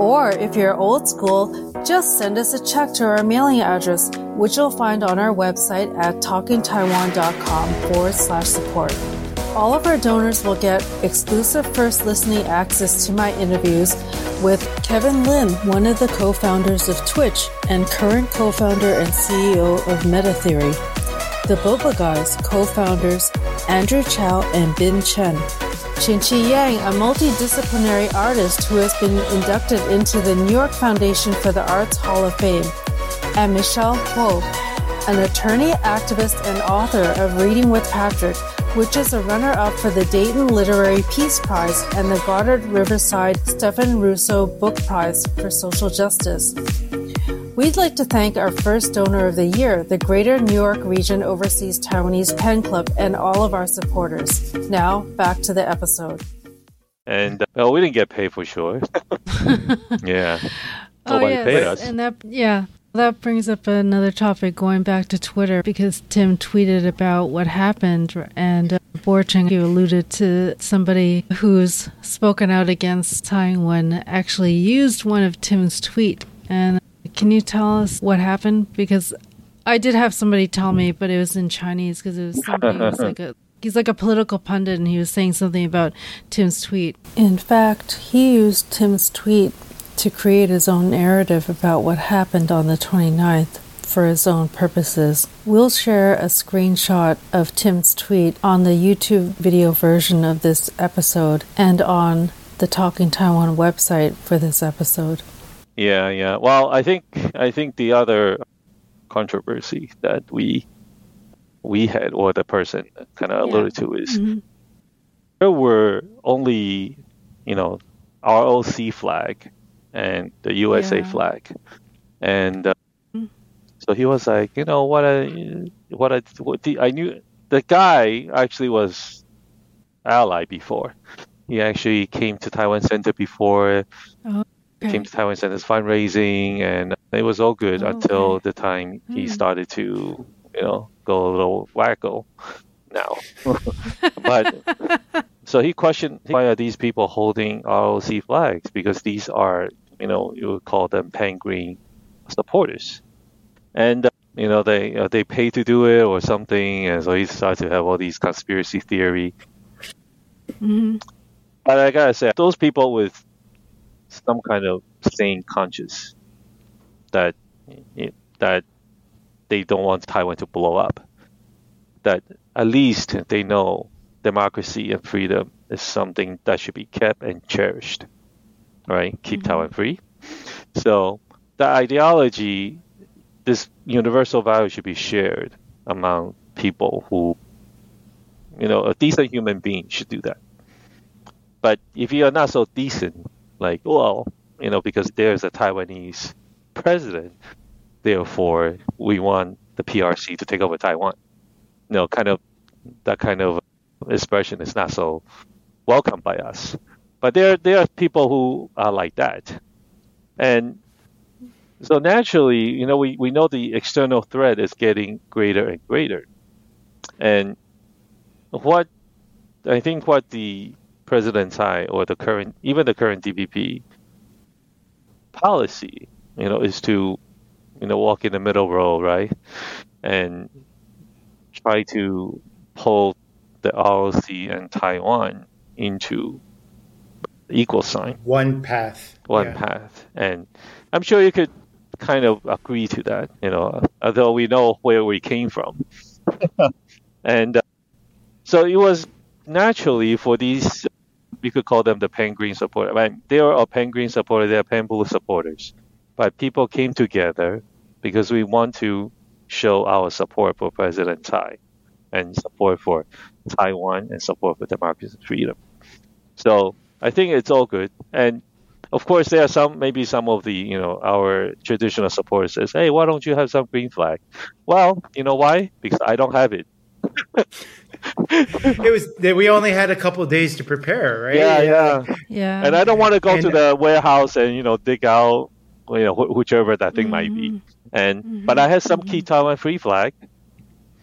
Or if you're old school, just send us a check to our mailing address, which you'll find on our website at talkingtaiwan.com forward slash support. All of our donors will get exclusive first listening access to my interviews with Kevin Lin, one of the co founders of Twitch and current co founder and CEO of MetaTheory, the Boba Guys co founders Andrew Chau and Bin Chen, Chin Chih Yang, a multidisciplinary artist who has been inducted into the New York Foundation for the Arts Hall of Fame, and Michelle Kuo, an attorney, activist, and author of Reading with Patrick, which is a runner up for the Dayton Literary Peace Prize and the Goddard Riverside Stephen Russo Book Prize for Social Justice. We'd like to thank our first donor of the year, the Greater New York Region Overseas Taiwanese Pen Club, and all of our supporters. Now, back to the episode. And, uh, well, we didn't get paid for sure. yeah. Oh, Nobody yeah. paid us. And that, yeah, that brings up another topic going back to Twitter because Tim tweeted about what happened and uh, Borcheng, you alluded to somebody who's spoken out against Taiwan actually used one of Tim's tweet And can you tell us what happened? Because I did have somebody tell me, but it was in Chinese because it was something. It was like a he's like a political pundit, and he was saying something about Tim's tweet. In fact, he used Tim's tweet to create his own narrative about what happened on the 29th for his own purposes. We'll share a screenshot of Tim's tweet on the YouTube video version of this episode and on the Talking Taiwan website for this episode. Yeah, yeah. Well, I think I think the other controversy that we we had, or the person kind of yeah. alluded to, is mm-hmm. there were only you know ROC flag and the USA yeah. flag, and uh, mm-hmm. so he was like, you know what I what I what the, I knew the guy actually was ally before. He actually came to Taiwan Center before. Oh. Came to Taiwan Center's fundraising, and it was all good oh, until okay. the time he mm. started to, you know, go a little wacko. Now, but so he questioned why are these people holding ROC flags because these are, you know, you would call them Pan Green supporters, and uh, you know they uh, they pay to do it or something, and so he started to have all these conspiracy theory. Mm-hmm. But I gotta say, those people with some kind of sane conscience that that they don't want Taiwan to blow up. That at least they know democracy and freedom is something that should be kept and cherished. Right? Keep mm-hmm. Taiwan free. So the ideology, this universal value should be shared among people who, you know, a decent human being should do that. But if you are not so decent, like, well, you know, because there's a Taiwanese president, therefore we want the PRC to take over Taiwan. You know, kind of that kind of expression is not so welcome by us. But there there are people who are like that. And so naturally, you know, we, we know the external threat is getting greater and greater. And what I think what the President Tsai or the current even the current DPP policy, you know, is to, you know, walk in the middle row, right? And try to pull the ROC and Taiwan into equal sign. One path. One yeah. path. And I'm sure you could kind of agree to that, you know, although we know where we came from. and uh, so it was naturally for these, we could call them the Pan Green supporters. I they are Pan Green supporters, they are Pan Blue supporters. But people came together because we want to show our support for President Tsai and support for Taiwan and support for democracy and freedom. So I think it's all good. And of course, there are some, maybe some of the, you know, our traditional supporters says, hey, why don't you have some green flag? Well, you know why? Because I don't have it. It was that we only had a couple days to prepare, right? Yeah, yeah, yeah. And I don't want to go And- to the warehouse and you know dig out, you know, wh- whichever that thing might be. Mm-hmm. And but I had some key Taiwan free flag.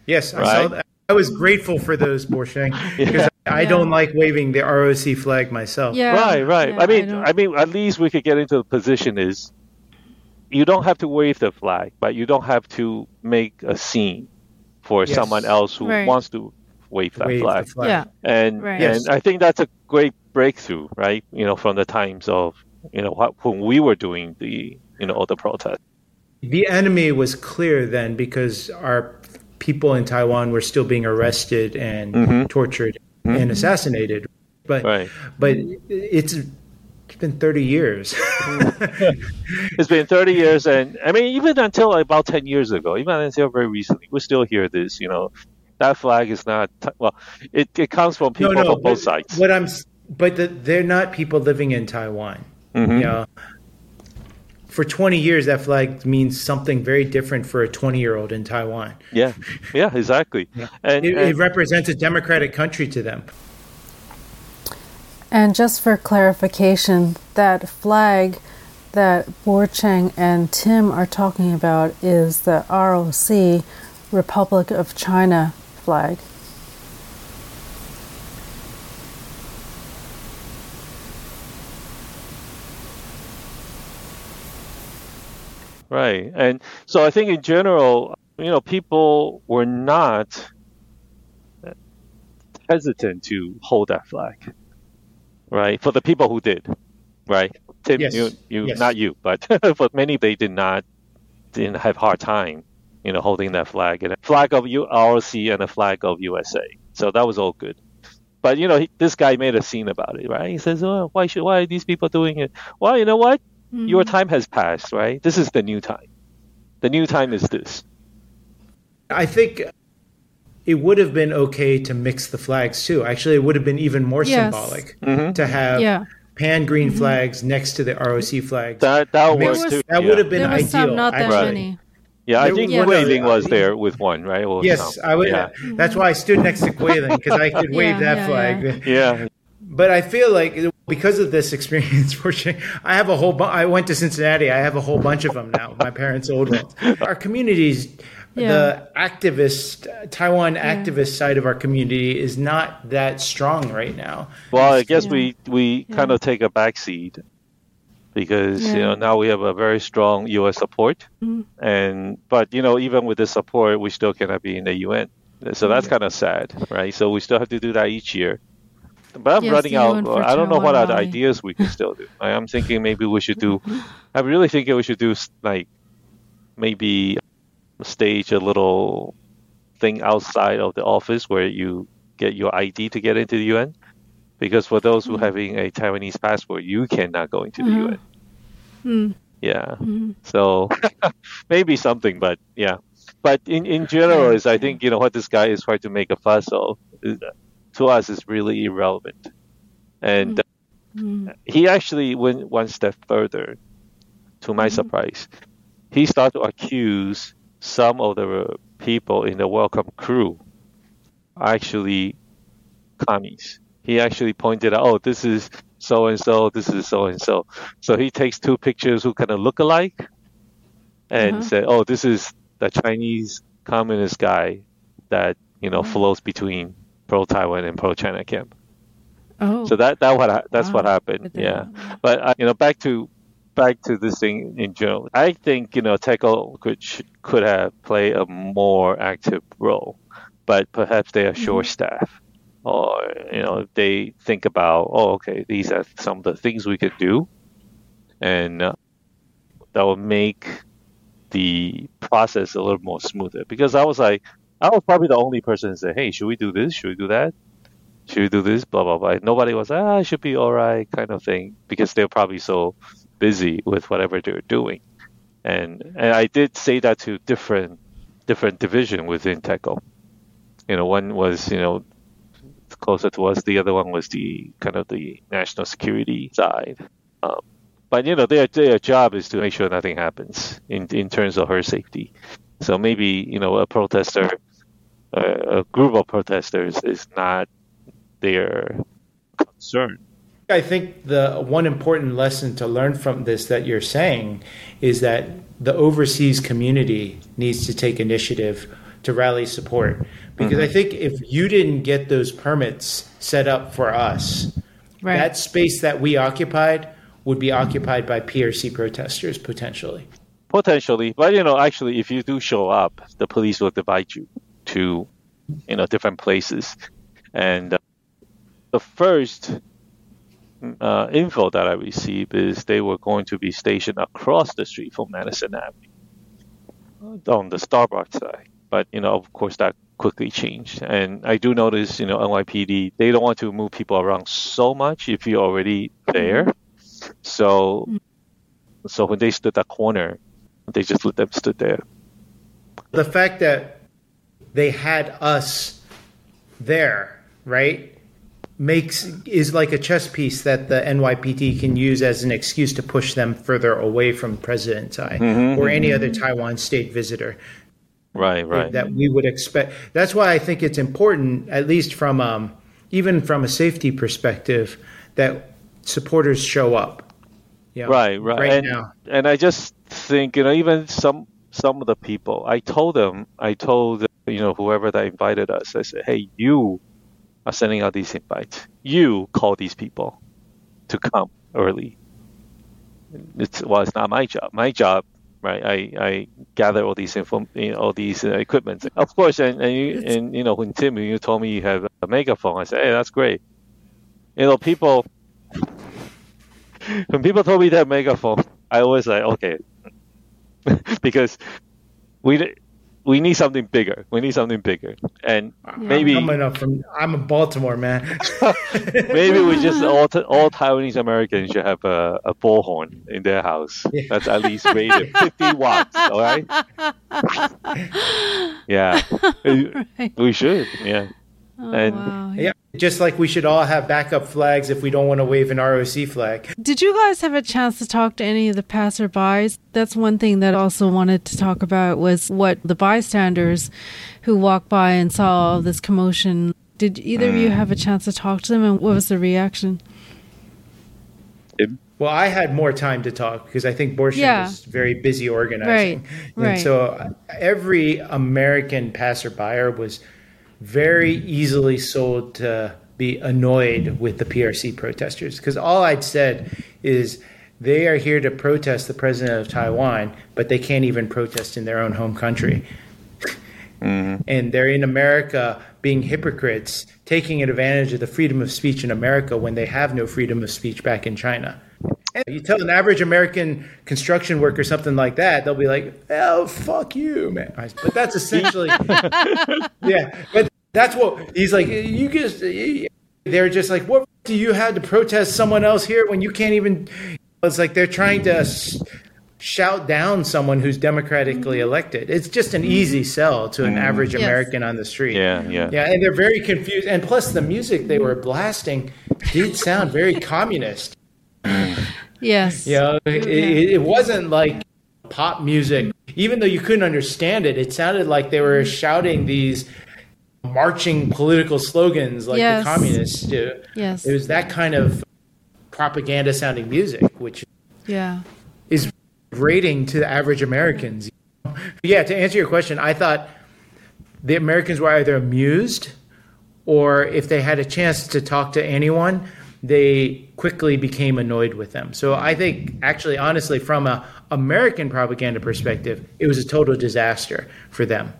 Yes, I Right. saw that. I was grateful for those, Borcheng, because I Yeah. don't like waving the ROC flag myself. yeah, right, right. yeah, I mean, don't- I, mean, at least we could get into the position is you don't have to wave the flag, but you don't have to make a scene for Yes. someone else who Right. wants to wave that Wave flag. flag. yeah, and Right. and Yes. I think that's a great breakthrough, right? You know, from the times of you know what, when we were doing the you know all the protests. The enemy was clear then because our people in Taiwan were still being arrested and Mhm. tortured and assassinated. But Right. but it's it's been 30 years. It's been 30 years, and I mean, even until about 10 years ago, even until very recently, we still hear this. You know, that flag is not well. It it comes from people from both sides. What I'm but the, they're not people living in Taiwan. Mhm. You know, for 20 years that flag means something very different for a 20 year old in Taiwan. Yeah, yeah, exactly. And, It, and- it represents a democratic country to them. And just for clarification, that flag that Borcheng and Tim are talking about is the ROC, Republic of China flag. Right. And so I think in general, you know, people were not hesitant to hold that flag. Right? For the people who did. Right? Tim, Yes. you, you Yes. not you, but for many they did not didn't have hard time, you know, holding that flag and a flag of U- ROC and a flag of USA. So that was all good. But you know, he, this guy made a scene about it, right? He says, "Oh, why should why are these people doing it?" Well, you know what? Mm-hmm. Your time has passed, right? This is the new time. The new time is this. I think it would have been okay to mix the flags too. Actually, it would have been even more Yes. symbolic Mhm. to have Yeah. pan green flags next to the ROC flags. That that Mix- works too. that yeah. would have been There was ideal. some, not that actually. many. Yeah, I there think was- Wei Ling Yeah. was there with one, right? Or Yes, some. I would. Yeah. That's why I stood next to Guilin because I could wave Yeah, that yeah, flag. Yeah. But I feel like because of this experience, fortunately, I have a whole. Bu- I went to Cincinnati. I have a whole bunch of them now. My parents' old ones. Our communities, Yeah. the activist Taiwan activist side of our community is not that strong right now. Well, I guess Yeah. we we kind of take a backseat because you know now we have a very strong U.S. support, Mm. and but you know even with this support, we still cannot be in the UN. So that's kind of sad, right? So we still have to do that each year. But I'm Yes, running out. I don't know what other ideas we could still do. I am thinking maybe we should do. I'm really thinking we should do like maybe stage a little thing outside of the office where you get your ID to get into the UN. Because for those who having a Taiwanese passport, you cannot go into the Mhm. UN. Mm. Yeah. Mhm. So maybe something, but yeah. But in, in general, is I think you know what this guy is trying to make a fuss of is, to us is really irrelevant, and Mm. he actually went one step further. To my surprise, he started to accuse some of the people in the welcome crew actually commies. He actually pointed out, oh, this is so and so, this is so and so. So he takes two pictures who kind of look alike and Uh-huh. said, oh, this is the Chinese communist guy that, you know, flows between pro Taiwan and pro China camp. Oh, So that that what ha- that's what happened. Yeah, but uh, you know, back to back to this thing in general. I think you know TECO could could have played a more active role, but perhaps they are short staff, or you know they think about oh okay these are some of the things we could do, and uh, that will make the process a little more smoother. Because I was like, I was probably the only person to say, hey, should we do this? Should we do that? should we do this? Blah blah blah. Nobody was ah, it should be all right, kind of thing, because they're probably so busy with whatever they're doing. And and I did say that to different different division within TECO. You know, one was you know closer to us. The other one was the kind of the national security side. Um, but you know, their their job is to make sure nothing happens in in terms of her safety. So maybe you know a protester, uh, a group of protesters is not their concern. I think the one important lesson to learn from this that you're saying is that the overseas community needs to take initiative to rally support. Because I think if you didn't get those permits set up for us, right. that space that we occupied would be occupied by PRC protesters potentially. Potentially, but you know, actually, if you do show up, the police will divide you to, you know, different places. And uh, the first uh, info that I received is they were going to be stationed across the street from Madison Avenue, on the Starbucks side. But you know, of course, that quickly changed. And I do notice, you know, NYPD they don't want to move people around so much if you're already there. So, so when they stood that corner, they just let them stood there. The fact that they had us there, right? Makes is like a chess piece that the NYPD can use as an excuse to push them further away from President Tsai or any other Taiwan state visitor Right, right. that we would expect. That's why I think it's important, at least from um, even from a safety perspective, that supporters show up. You know, right, right. Right and, now, and I just think you know even some some of the people I told them I told you know whoever that invited us I said hey you are sending out these invites. You call these people to come early. It's well it's not my job. My job right I, I gather all these info you know, all these uh, equipment. Of course and and you, and you know when Tim you told me you have a megaphone I said hey that's great. You know people when people told me that megaphone, I was like, okay, because we we need something bigger. We need something bigger, and maybe I'm, enough from, I'm a Baltimore man. maybe we just all all Taiwanese Americans should have a, a bullhorn in their house Yeah. that's at least rated 50 watts. All right. Yeah, we should. Yeah, and Wow. yeah, just like we should all have backup flags if we don't want to wave an ROC flag. Did you guys have a chance to talk to any of the passerbys? That's one thing that I also wanted to talk about was what the bystanders who walked by and saw all this commotion. Did either of you have a chance to talk to them, and what was the reaction? Well, I had more time to talk because I think Borscht Yeah. was very busy organizing. Right, And right. so uh, every American passerby was very easily sold to be annoyed with the PRC protesters because all I'd said is they are here to protest the president of Taiwan, but they can't even protest in their own home country. Mm-hmm. And they're in America being hypocrites, taking advantage of the freedom of speech in America when they have no freedom of speech back in China. And you tell an average American construction worker something like that, they'll be like, "Oh, fuck you, man." But that's essentially, yeah. But that's what he's like. You just, they're just like, "What do you have to protest someone else here when you can't even?" It's like they're trying to shout down someone who's democratically mm-hmm. elected. It's just an easy sell to an mm-hmm. average Yes. American on the street. yeah, yeah, Yeah, and they're very confused. And plus, the music they were blasting did sound very communist. Yes. You know, it, it, wasn't like pop music. Even though you couldn't understand it, it sounded like they were mm-hmm. shouting these marching political slogans like Yes. the communists do. Yes. It was that kind of propaganda sounding music, which Yeah. is grating to the average Americans. Yeah, to answer your question, I thought the Americans were either amused or if they had a chance to talk to anyone, they quickly became annoyed with them. So I think actually honestly from a American propaganda perspective, it was a total disaster for them.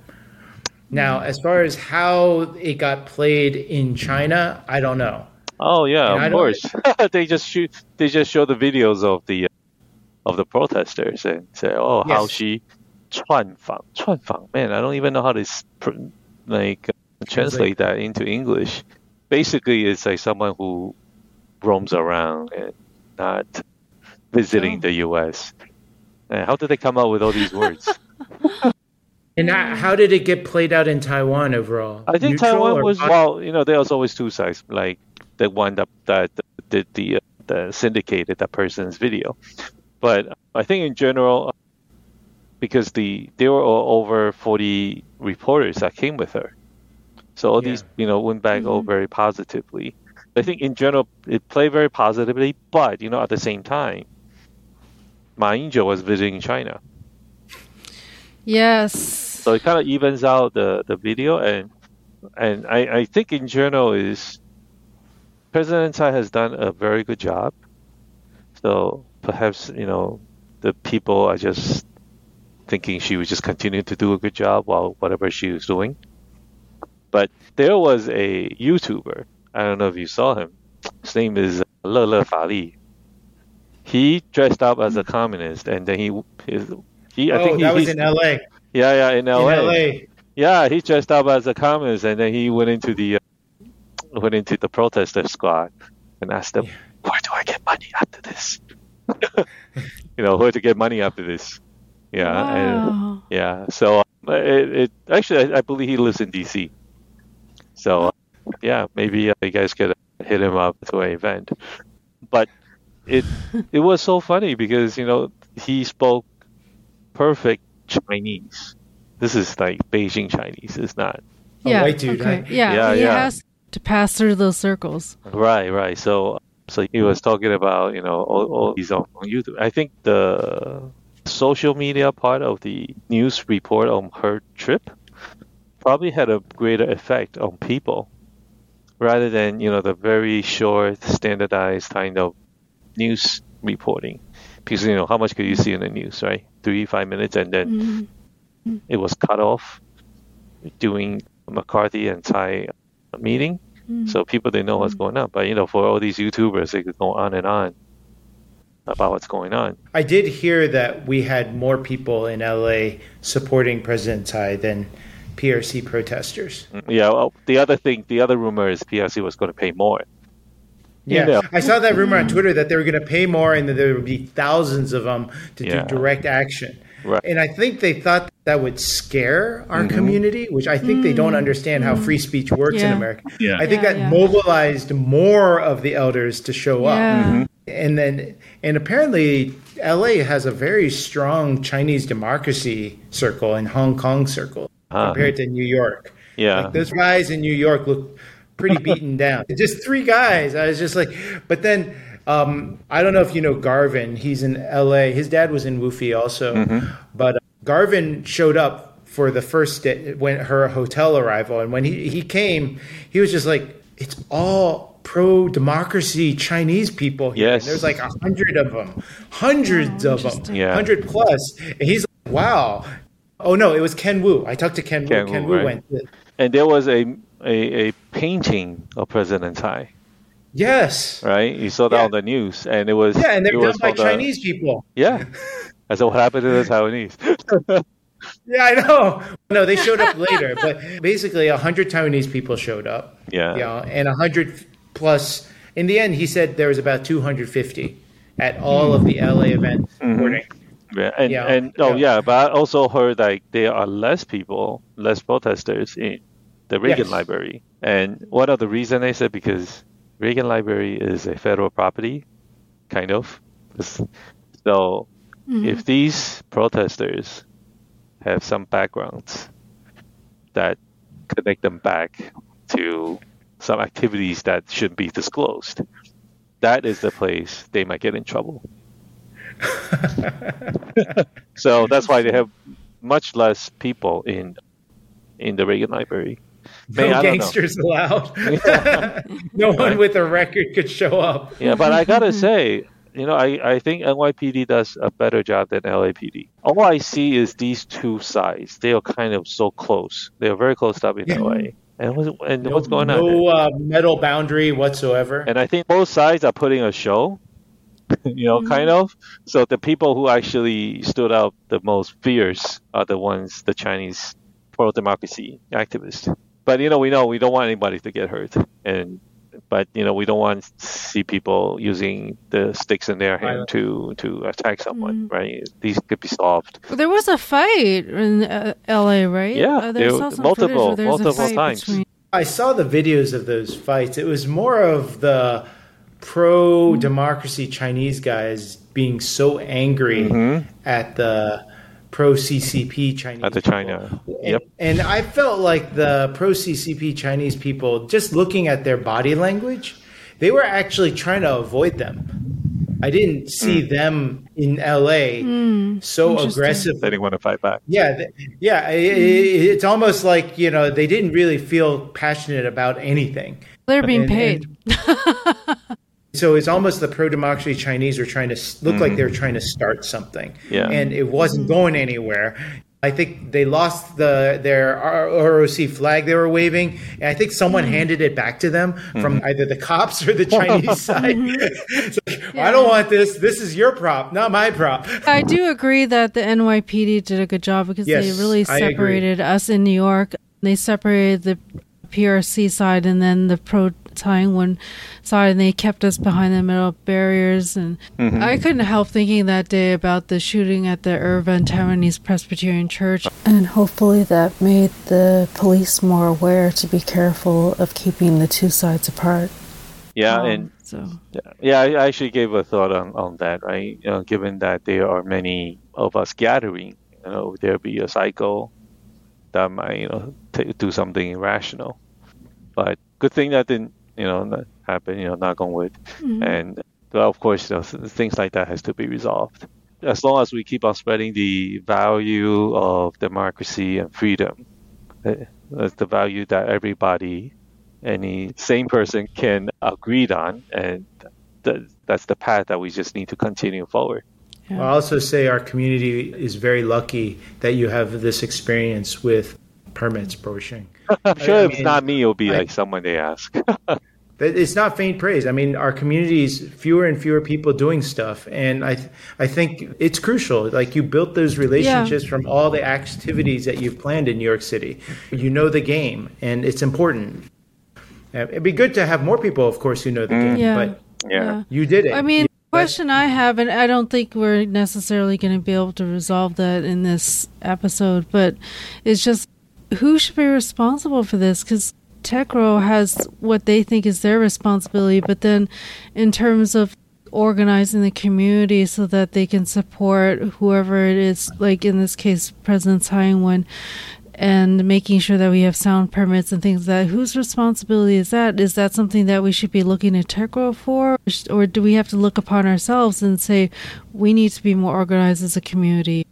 Now, as far as how it got played in China, I don't know. Oh yeah, And I of don't- course. they just shoot. They just show the videos of the uh, of the protesters and say, "Oh, how Yes. she 串访串访." Man, I don't even know how to s- pr- like uh, translate that into English. Basically, it's like someone who roams around and not visiting Oh. the U.S. And how did they come up with all these words? And how mm. how did it get played out in Taiwan overall? I think Neutral Taiwan was positive? well. You know, there's always two sides. Like the one that that did the uh, the syndicated that person's video, but I think in general, uh, because the there were over 40 reporters that came with her, so all these you know went back all mm-hmm. very positively. I think in general it played very positively, but you know at the same time, Ma Ying-jeou was visiting China. Yes. So it kind of evens out the, the video, and and I, I think in general is President Tsai has done a very good job. So perhaps you know the people are just thinking she would just continue to do a good job while whatever she was doing. But there was a YouTuber. I don't know if you saw him. His name is Le Le Fa Li. He dressed up as a communist, and then he his, he I oh, think he, that was in LA. yeah, yeah, in In LA. LA. Yeah, he dressed up as a communist, and then he went into the uh, went into the protester squad and asked them, "Where do I get money after this?" you know, where to get money after this? Yeah, and yeah. So uh, it, it actually, I, I believe he lives in DC. So uh, yeah, maybe uh, you guys could hit him up to an event. But it it was so funny because you know he spoke perfect Chinese. This is like Beijing Chinese. It's not A yeah. white dude, okay. right? Yeah. Yeah, he yeah. has to pass through those circles. right, right. So so he was talking about you know all, all these on, on YouTube. I think the social media part of the news report on her trip probably had a greater effect on people rather than you know the very short standardized kind of news reporting. Because you know how much could you see in the news right? Three five minutes and then mm-hmm. it was cut off during mccarthy and Tsai meeting. Mm-hmm. So people didn't know what's mm-hmm. going on. But you know for all these youtubers they could go on and on about what's going on. I did hear that we had more people in LA supporting President Tsai than PRC protesters. yeah well, the other thing the other rumor is prc was going to pay more Yeah, Yeah. I saw that rumor on Twitter that they were going to pay more and that there would be thousands of them to Yeah. do direct action. Right. And I think they thought that would scare our mm-hmm. community, which I think they don't mm. understand how free speech works in America. Yeah. I think Yeah, that yeah. mobilized more of the elders to show up. Yeah. Mm-hmm. And then, and apparently, LA has a very strong Chinese democracy circle and Hong Kong circle Compared to New York. Yeah. Like those guys in New York look pretty beaten down. Just three guys. I was just like, but then um, I don't know if you know Garvin. He's in LA. His dad was in WUFI also, but uh, Garvin showed up for the first day when her hotel arrival, and when he he came, he was just like, it's all pro democracy Chinese people here. Yes. And there's like a hundred of them, hundreds of them. Yeah. hundred plus. And he's like, wow. Oh no, it was Ken Wu. I talked to Ken, Ken Wu. Ken Wu, right. went. and there was a a, a painting of president tsai Yes. right you saw that Yeah. on the news and it was Yeah, and they're it done was by the- Chinese people. Yeah. I said, what happened to the Taiwanese? Yeah, I know. No, they showed up later, but basically, a hundred Taiwanese people showed up. Yeah. you know, and a hundred plus. In the end, he said there was about two hundred fifty at all of the LA events. Mm-hmm. Yeah, and Yeah, and oh yeah. yeah, but I also heard like there are less people, less protesters in the Reagan Yes. Library. And one of the reason I said because Reagan Library is a federal property, kind of. So mm-hmm. if these protesters have some backgrounds that connect them back to some activities that shouldn't be disclosed, that is the place they might get in trouble. so that's why they have much less people in in the Reagan Library. No Man, I gangsters allowed. no one with a record could show up. Yeah, but I gotta say, you know, I, I think NYPD does a better job than LAPD. All I see is these two sides. They are kind of so close. They are very close up in Yeah. LA. And what's, and No, what's going on? No uh, metal boundary whatsoever. And I think both sides are putting a show, you know, kind of. So the people who actually stood out the most fierce are the ones, the Chinese pro democracy activists. But you know, we know we don't want anybody to get hurt, and but you know, we don't want to see people using the sticks in their hand to to attack someone, right? These could be solved. There was a fight in uh, L.A., right? Yeah, uh, there- saw some multiple- footage where there was a multiple times. between- I saw the videos of those fights. It was more of the pro democracy Chinese guys being so angry at the pro CCP Chinese Mm-hmm. At the people. China. And, Yep. and I felt like the pro CCP Chinese people, just looking at their body language, they were actually trying to avoid them. I didn't see Mm. them in LA so aggressive They didn't want to fight back. yeah, th- yeah. i- i- it's almost like you know they didn't really feel passionate about anything. They're being And- paid. So it's almost the pro-democracy Chinese were trying to s- look like they were mm. trying to start something, Yeah. and it wasn't going anywhere. I think they lost the their ROC flag they were waving, and I think someone mm. handed it back to them from mm-hmm. either the cops or the Chinese side. It's like, I don't want this. This is your prop, not my prop. I do agree that the NYPD did a good job because Yes, they really separated us in New York. They separated the PRC side and then the pro Taiwan side, and they kept us behind the metal barriers. And Mm-hmm. I couldn't help thinking that day about the shooting at the Irvine Taiwanese Presbyterian Church. And hopefully that made the police more aware to be careful of keeping the two sides apart. Yeah, Um, and so Yeah, yeah. I actually gave a thought on, on that, right? You know, given that there are many of us gathering, you know, there be a cycle that might, you know, t- do something irrational. But good thing that didn't, you know, not happen. You know, knock on wood. And well, of course, you know, th- things like that has to be resolved. As long as we keep on spreading the value of democracy and freedom, uh, that's the value that everybody any sane person can agree on, and th- that's the path that we just need to continue forward. I'll also say our community is very lucky that you have this experience with permits Borcheng. I'm sure I if it's mean, not me, it'll be I- like someone they ask. It's not faint praise. I mean, our communities fewer and fewer people doing stuff, and I, th- I think it's crucial. Like you built those relationships from all the activities that you've planned in New York City. You know the game, and it's important. It'd be good to have more people, of course, who know the mm. game. Yeah. But yeah. you did it. I mean, the question I have, and I don't think we're necessarily going to be able to resolve that in this episode, but it's just who should be responsible for this? Because TECRO has what they think is their responsibility, but then in terms of organizing the community so that they can support whoever it is, like in this case, President Tsai and making sure that we have sound permits and things like that. Whose responsibility is that? Is that something that we should be looking to TECRO for? Or do we have to look upon ourselves and say, we need to be more organized as a community?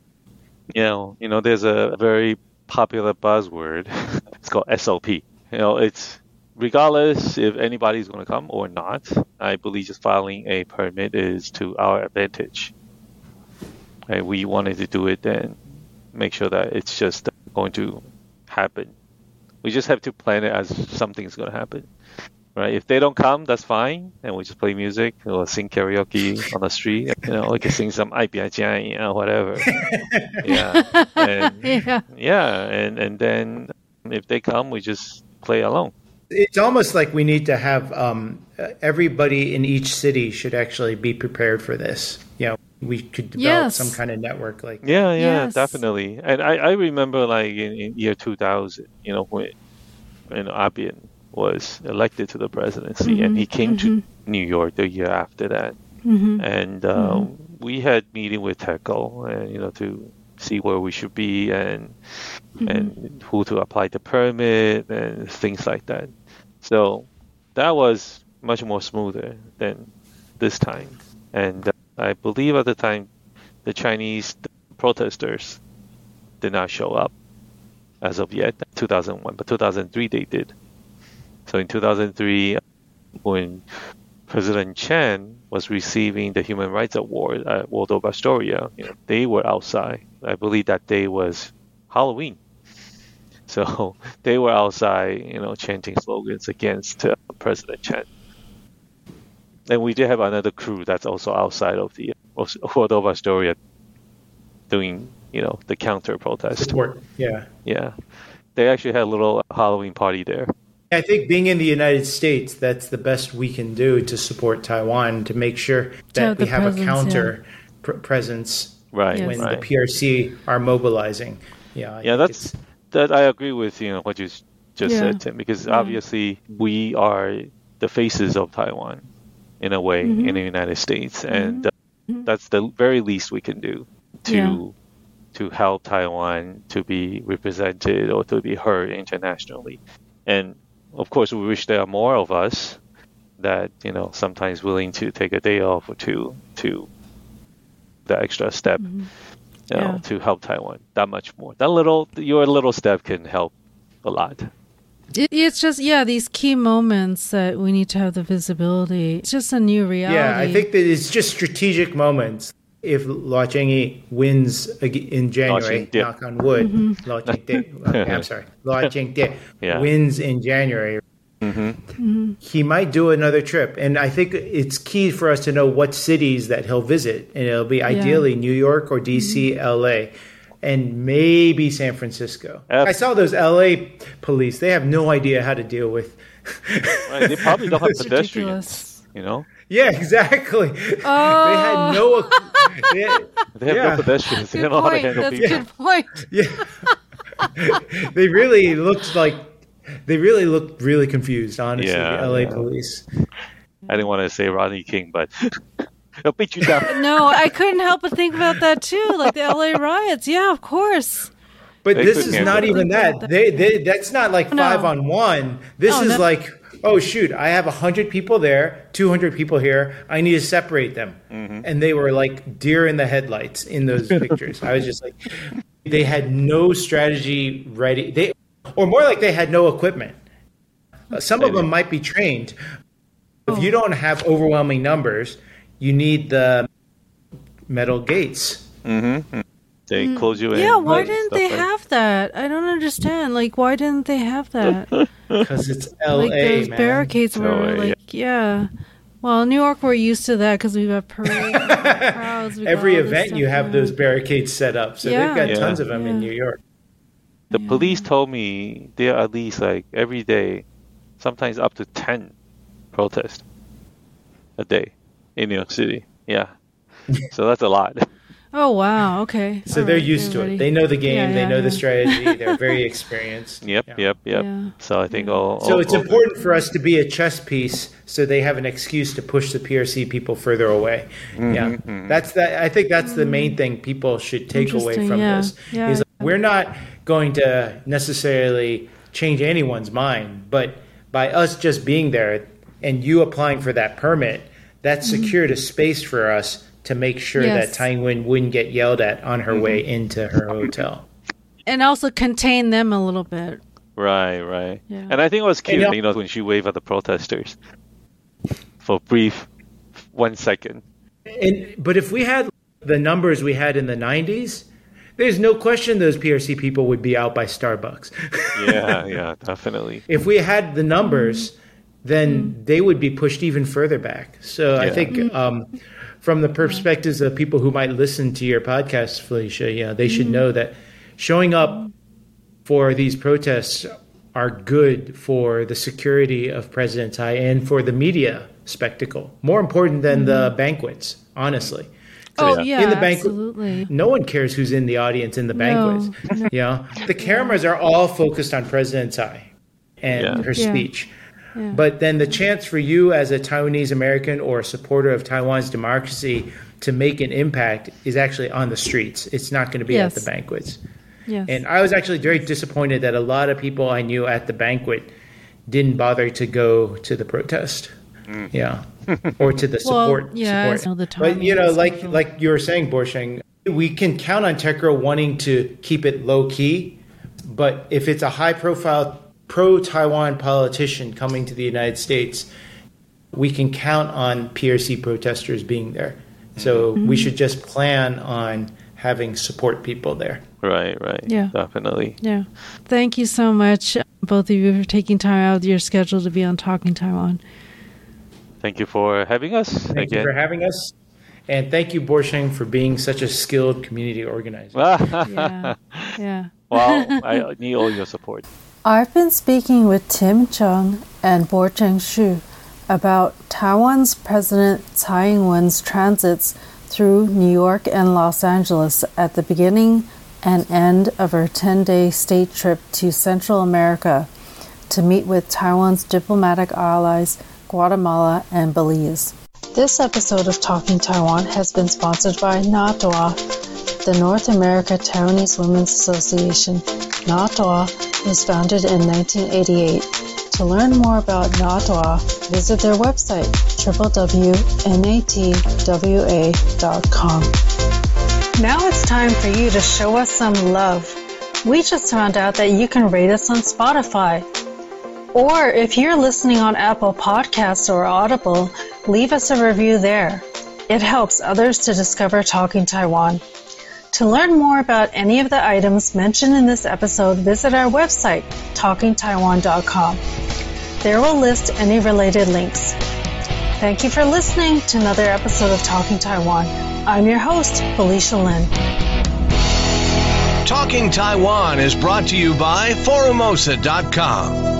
yeah you know, there's a very popular buzzword. it's called SOP. You know, it's regardless if anybody's going to come or not. I believe just filing a permit is to our advantage. And We wanted to do it, and make sure that it's just going to happen. We just have to plan it as something's going to happen right? If they don't come, that's fine, and we just play music or sing karaoke on the street. You know, we can sing some IPI you know, whatever. yeah, and, yeah, yeah, and and then if they come, we just play along. It's almost like we need to have um, everybody in each city should actually be prepared for this. You know, we could develop yes. some kind of network like yeah yeah yes. definitely and I, I remember like in, in year 2000 you know when A-Bian was elected to the presidency, and he came to mm-hmm. Mm-hmm. New York the year after that. Mm-hmm. and uh, we had meeting with TECO and you know to see where we should be and and who to apply the permit and things like that. So that was much more smoother than this time. And uh, I believe at the time the Chinese protesters did not show up as of yet, 2001, but 2003 they did. So in 2003, when President Chen was receiving the Human Rights Award at Waldorf Astoria, you know, they were outside. I believe that day was Halloween. So they were outside, you know, chanting slogans against uh, President Chen. And we did have another crew that's also outside of the Waldorf Astoria doing, you know, the counter protest. Support. Yeah. Yeah. They actually had a little Halloween party there. I think being in the United States, that's the best we can do to support Taiwan to make sure that have we have presence, a counter pr- presence Right. Yes. when right. the PRC are mobilizing. Yeah, I yeah, that's that. I agree with you know what you just Yeah. said, Tim, because obviously we are the faces of Taiwan in a way Mm-hmm. in the United States, and uh, that's the very least we can do to Yeah. to help Taiwan to be represented or to be heard internationally. And of course, we wish there are more of us that you know sometimes willing to take a day off or two to the extra step you know, Mm-hmm. Yeah. to help Taiwan that much more. That little your little step can help a lot. It, it's just yeah, these key moments that we need to have the visibility. It's just a new reality. yeah, I think that it's just strategic moments. If Luo Chengyi wins in January, knock on wood, Mm-hmm. Lai Ching-te, okay, I'm sorry, Lai Ching-te Yeah. wins in January, Mm-hmm. he might do another trip. And I think it's key for us to know what cities that he'll visit. And it'll be ideally New York or DC, Mm-hmm. LA, and maybe San Francisco. Ab- I saw those LA police. They have no idea how to deal with. Right? They probably don't have pedestrians. ridiculous. You know, yeah, exactly. They had no. Oh. They had, they have Yeah. no pedestrians. They Good don't know how to point. handle That's a people. good point. yeah. they really looked like. They really looked really confused, honestly, Yeah, the LA yeah. police. I didn't want to say Rodney King, but they'll beat you down. No, I couldn't help but think about that too. Like the LA riots. Yeah, of course. But They this is not even that. They, they, that's not like No. five on one. This No, is no. like, oh shoot, I have hundred people there, two hundred people here. I need to separate them, Mm-hmm. and they were like deer in the headlights in those pictures. I was just like, they had no strategy ready. They, or more like they had no equipment. Uh, Some of them might be trained. If you don't have overwhelming numbers, you need the metal gates. They mm, close you in. Yeah, why and didn't they like- have that? I don't understand. Like, why didn't they have that? Because it's LA, like those man. barricades were LA, like, yeah. Well, New York, we're used to that because we've got parades, crowds. Every event, you have going those barricades set up. So Yeah. they've got Yeah. tons of them in New York. The police told me there are at least like every day, sometimes up to ten protests a day in New York City. Yeah, so that's a lot. Oh wow, okay. So All they're right, used to ready. it. They know the game. Yeah, they yeah, know the strategy. They're very experienced. Yep, Yeah. yep, yep. Yeah. So I think all. So all- it's all- important for us to be a chess piece, so they have an excuse to push the PRC people further away. Mm-hmm, Yeah, mm-hmm. that's that. I think that's the main mm. thing people should take away from yeah. this. Yeah. Is we're not going to necessarily change anyone's mind, but by us just being there and you applying for that permit, that mm-hmm. secured a space for us to make sure Mm-hmm. Yes. that Ing-wen wouldn't get yelled at on her way into her hotel. and also contain them a little bit. Right, right. Yeah. And I think it was cute, yeah. you know, when she waved at the protesters for brief one second. And but if we had the numbers we had in the '90s, there's no question those PRC people would be out by Starbucks. Yeah, yeah, definitely. if we had the numbers, then they would be pushed even further back. So I Yeah. think um, from the mm-hmm. perspectives of people who might listen to your podcast, Felicia, yeah, they should mm-hmm. know that showing up for these protests are good for the security of President Tsai and for the media spectacle. More important than the mm-hmm. banquets, honestly. Oh Yeah. yeah, In the banquet- absolutely. No one cares who's in the audience in the banquets. no. Yeah, the cameras are all focused on President Tsai and Yeah. her Yeah. speech. Yeah. But then the chance for you as a Taiwanese American or a supporter of Taiwan's democracy to make an impact is actually on the streets. It's not going to be yes. at the banquets. Yes. And I was actually very disappointed that a lot of people I knew at the banquet didn't bother to go to the protest. Mm. Yeah. or to the support. Well, yeah, support. The but you know, like like you were saying, Borcheng, we can count on TECRO wanting to keep it low key, but if it's a high profile pro Taiwan politician coming to the United States, we can count on PRC protesters being there. So mm-hmm. we should just plan on having support people there. Right, right. Yeah. Definitely. Yeah. Thank you so much, both of you, for taking time out of your schedule to be on Talking Taiwan. Thank you for having us. Thank again. you for having us. And thank you, Borcheng, for being such a skilled community organizer. yeah. Yeah. Well, I need all your support. I've been speaking with Tim Chng and Borcheng Hsu about Taiwan's President Tsai Ing wen's transits through New York and Los Angeles at the beginning and end of her 10 day state trip to Central America to meet with Taiwan's diplomatic allies, Guatemala and Belize. This episode of Talking Taiwan has been sponsored by NATWA, the North America Taiwanese Women's Association. NATWA was founded in 1988. To learn more about NATWA, visit their website www.natwa.com. Now it's time for you to show us some love. We just found out that you can rate us on Spotify. Or if you're listening on Apple Podcasts or Audible, leave us a review there. It helps others to discover Talking Taiwan. To learn more about any of the items mentioned in this episode, visit our website, talkingtaiwan.com. There we'll list any related links. Thank you for listening to another episode of Talking Taiwan. I'm your host, Felicia Lin. Talking Taiwan is brought to you by Forumosa.com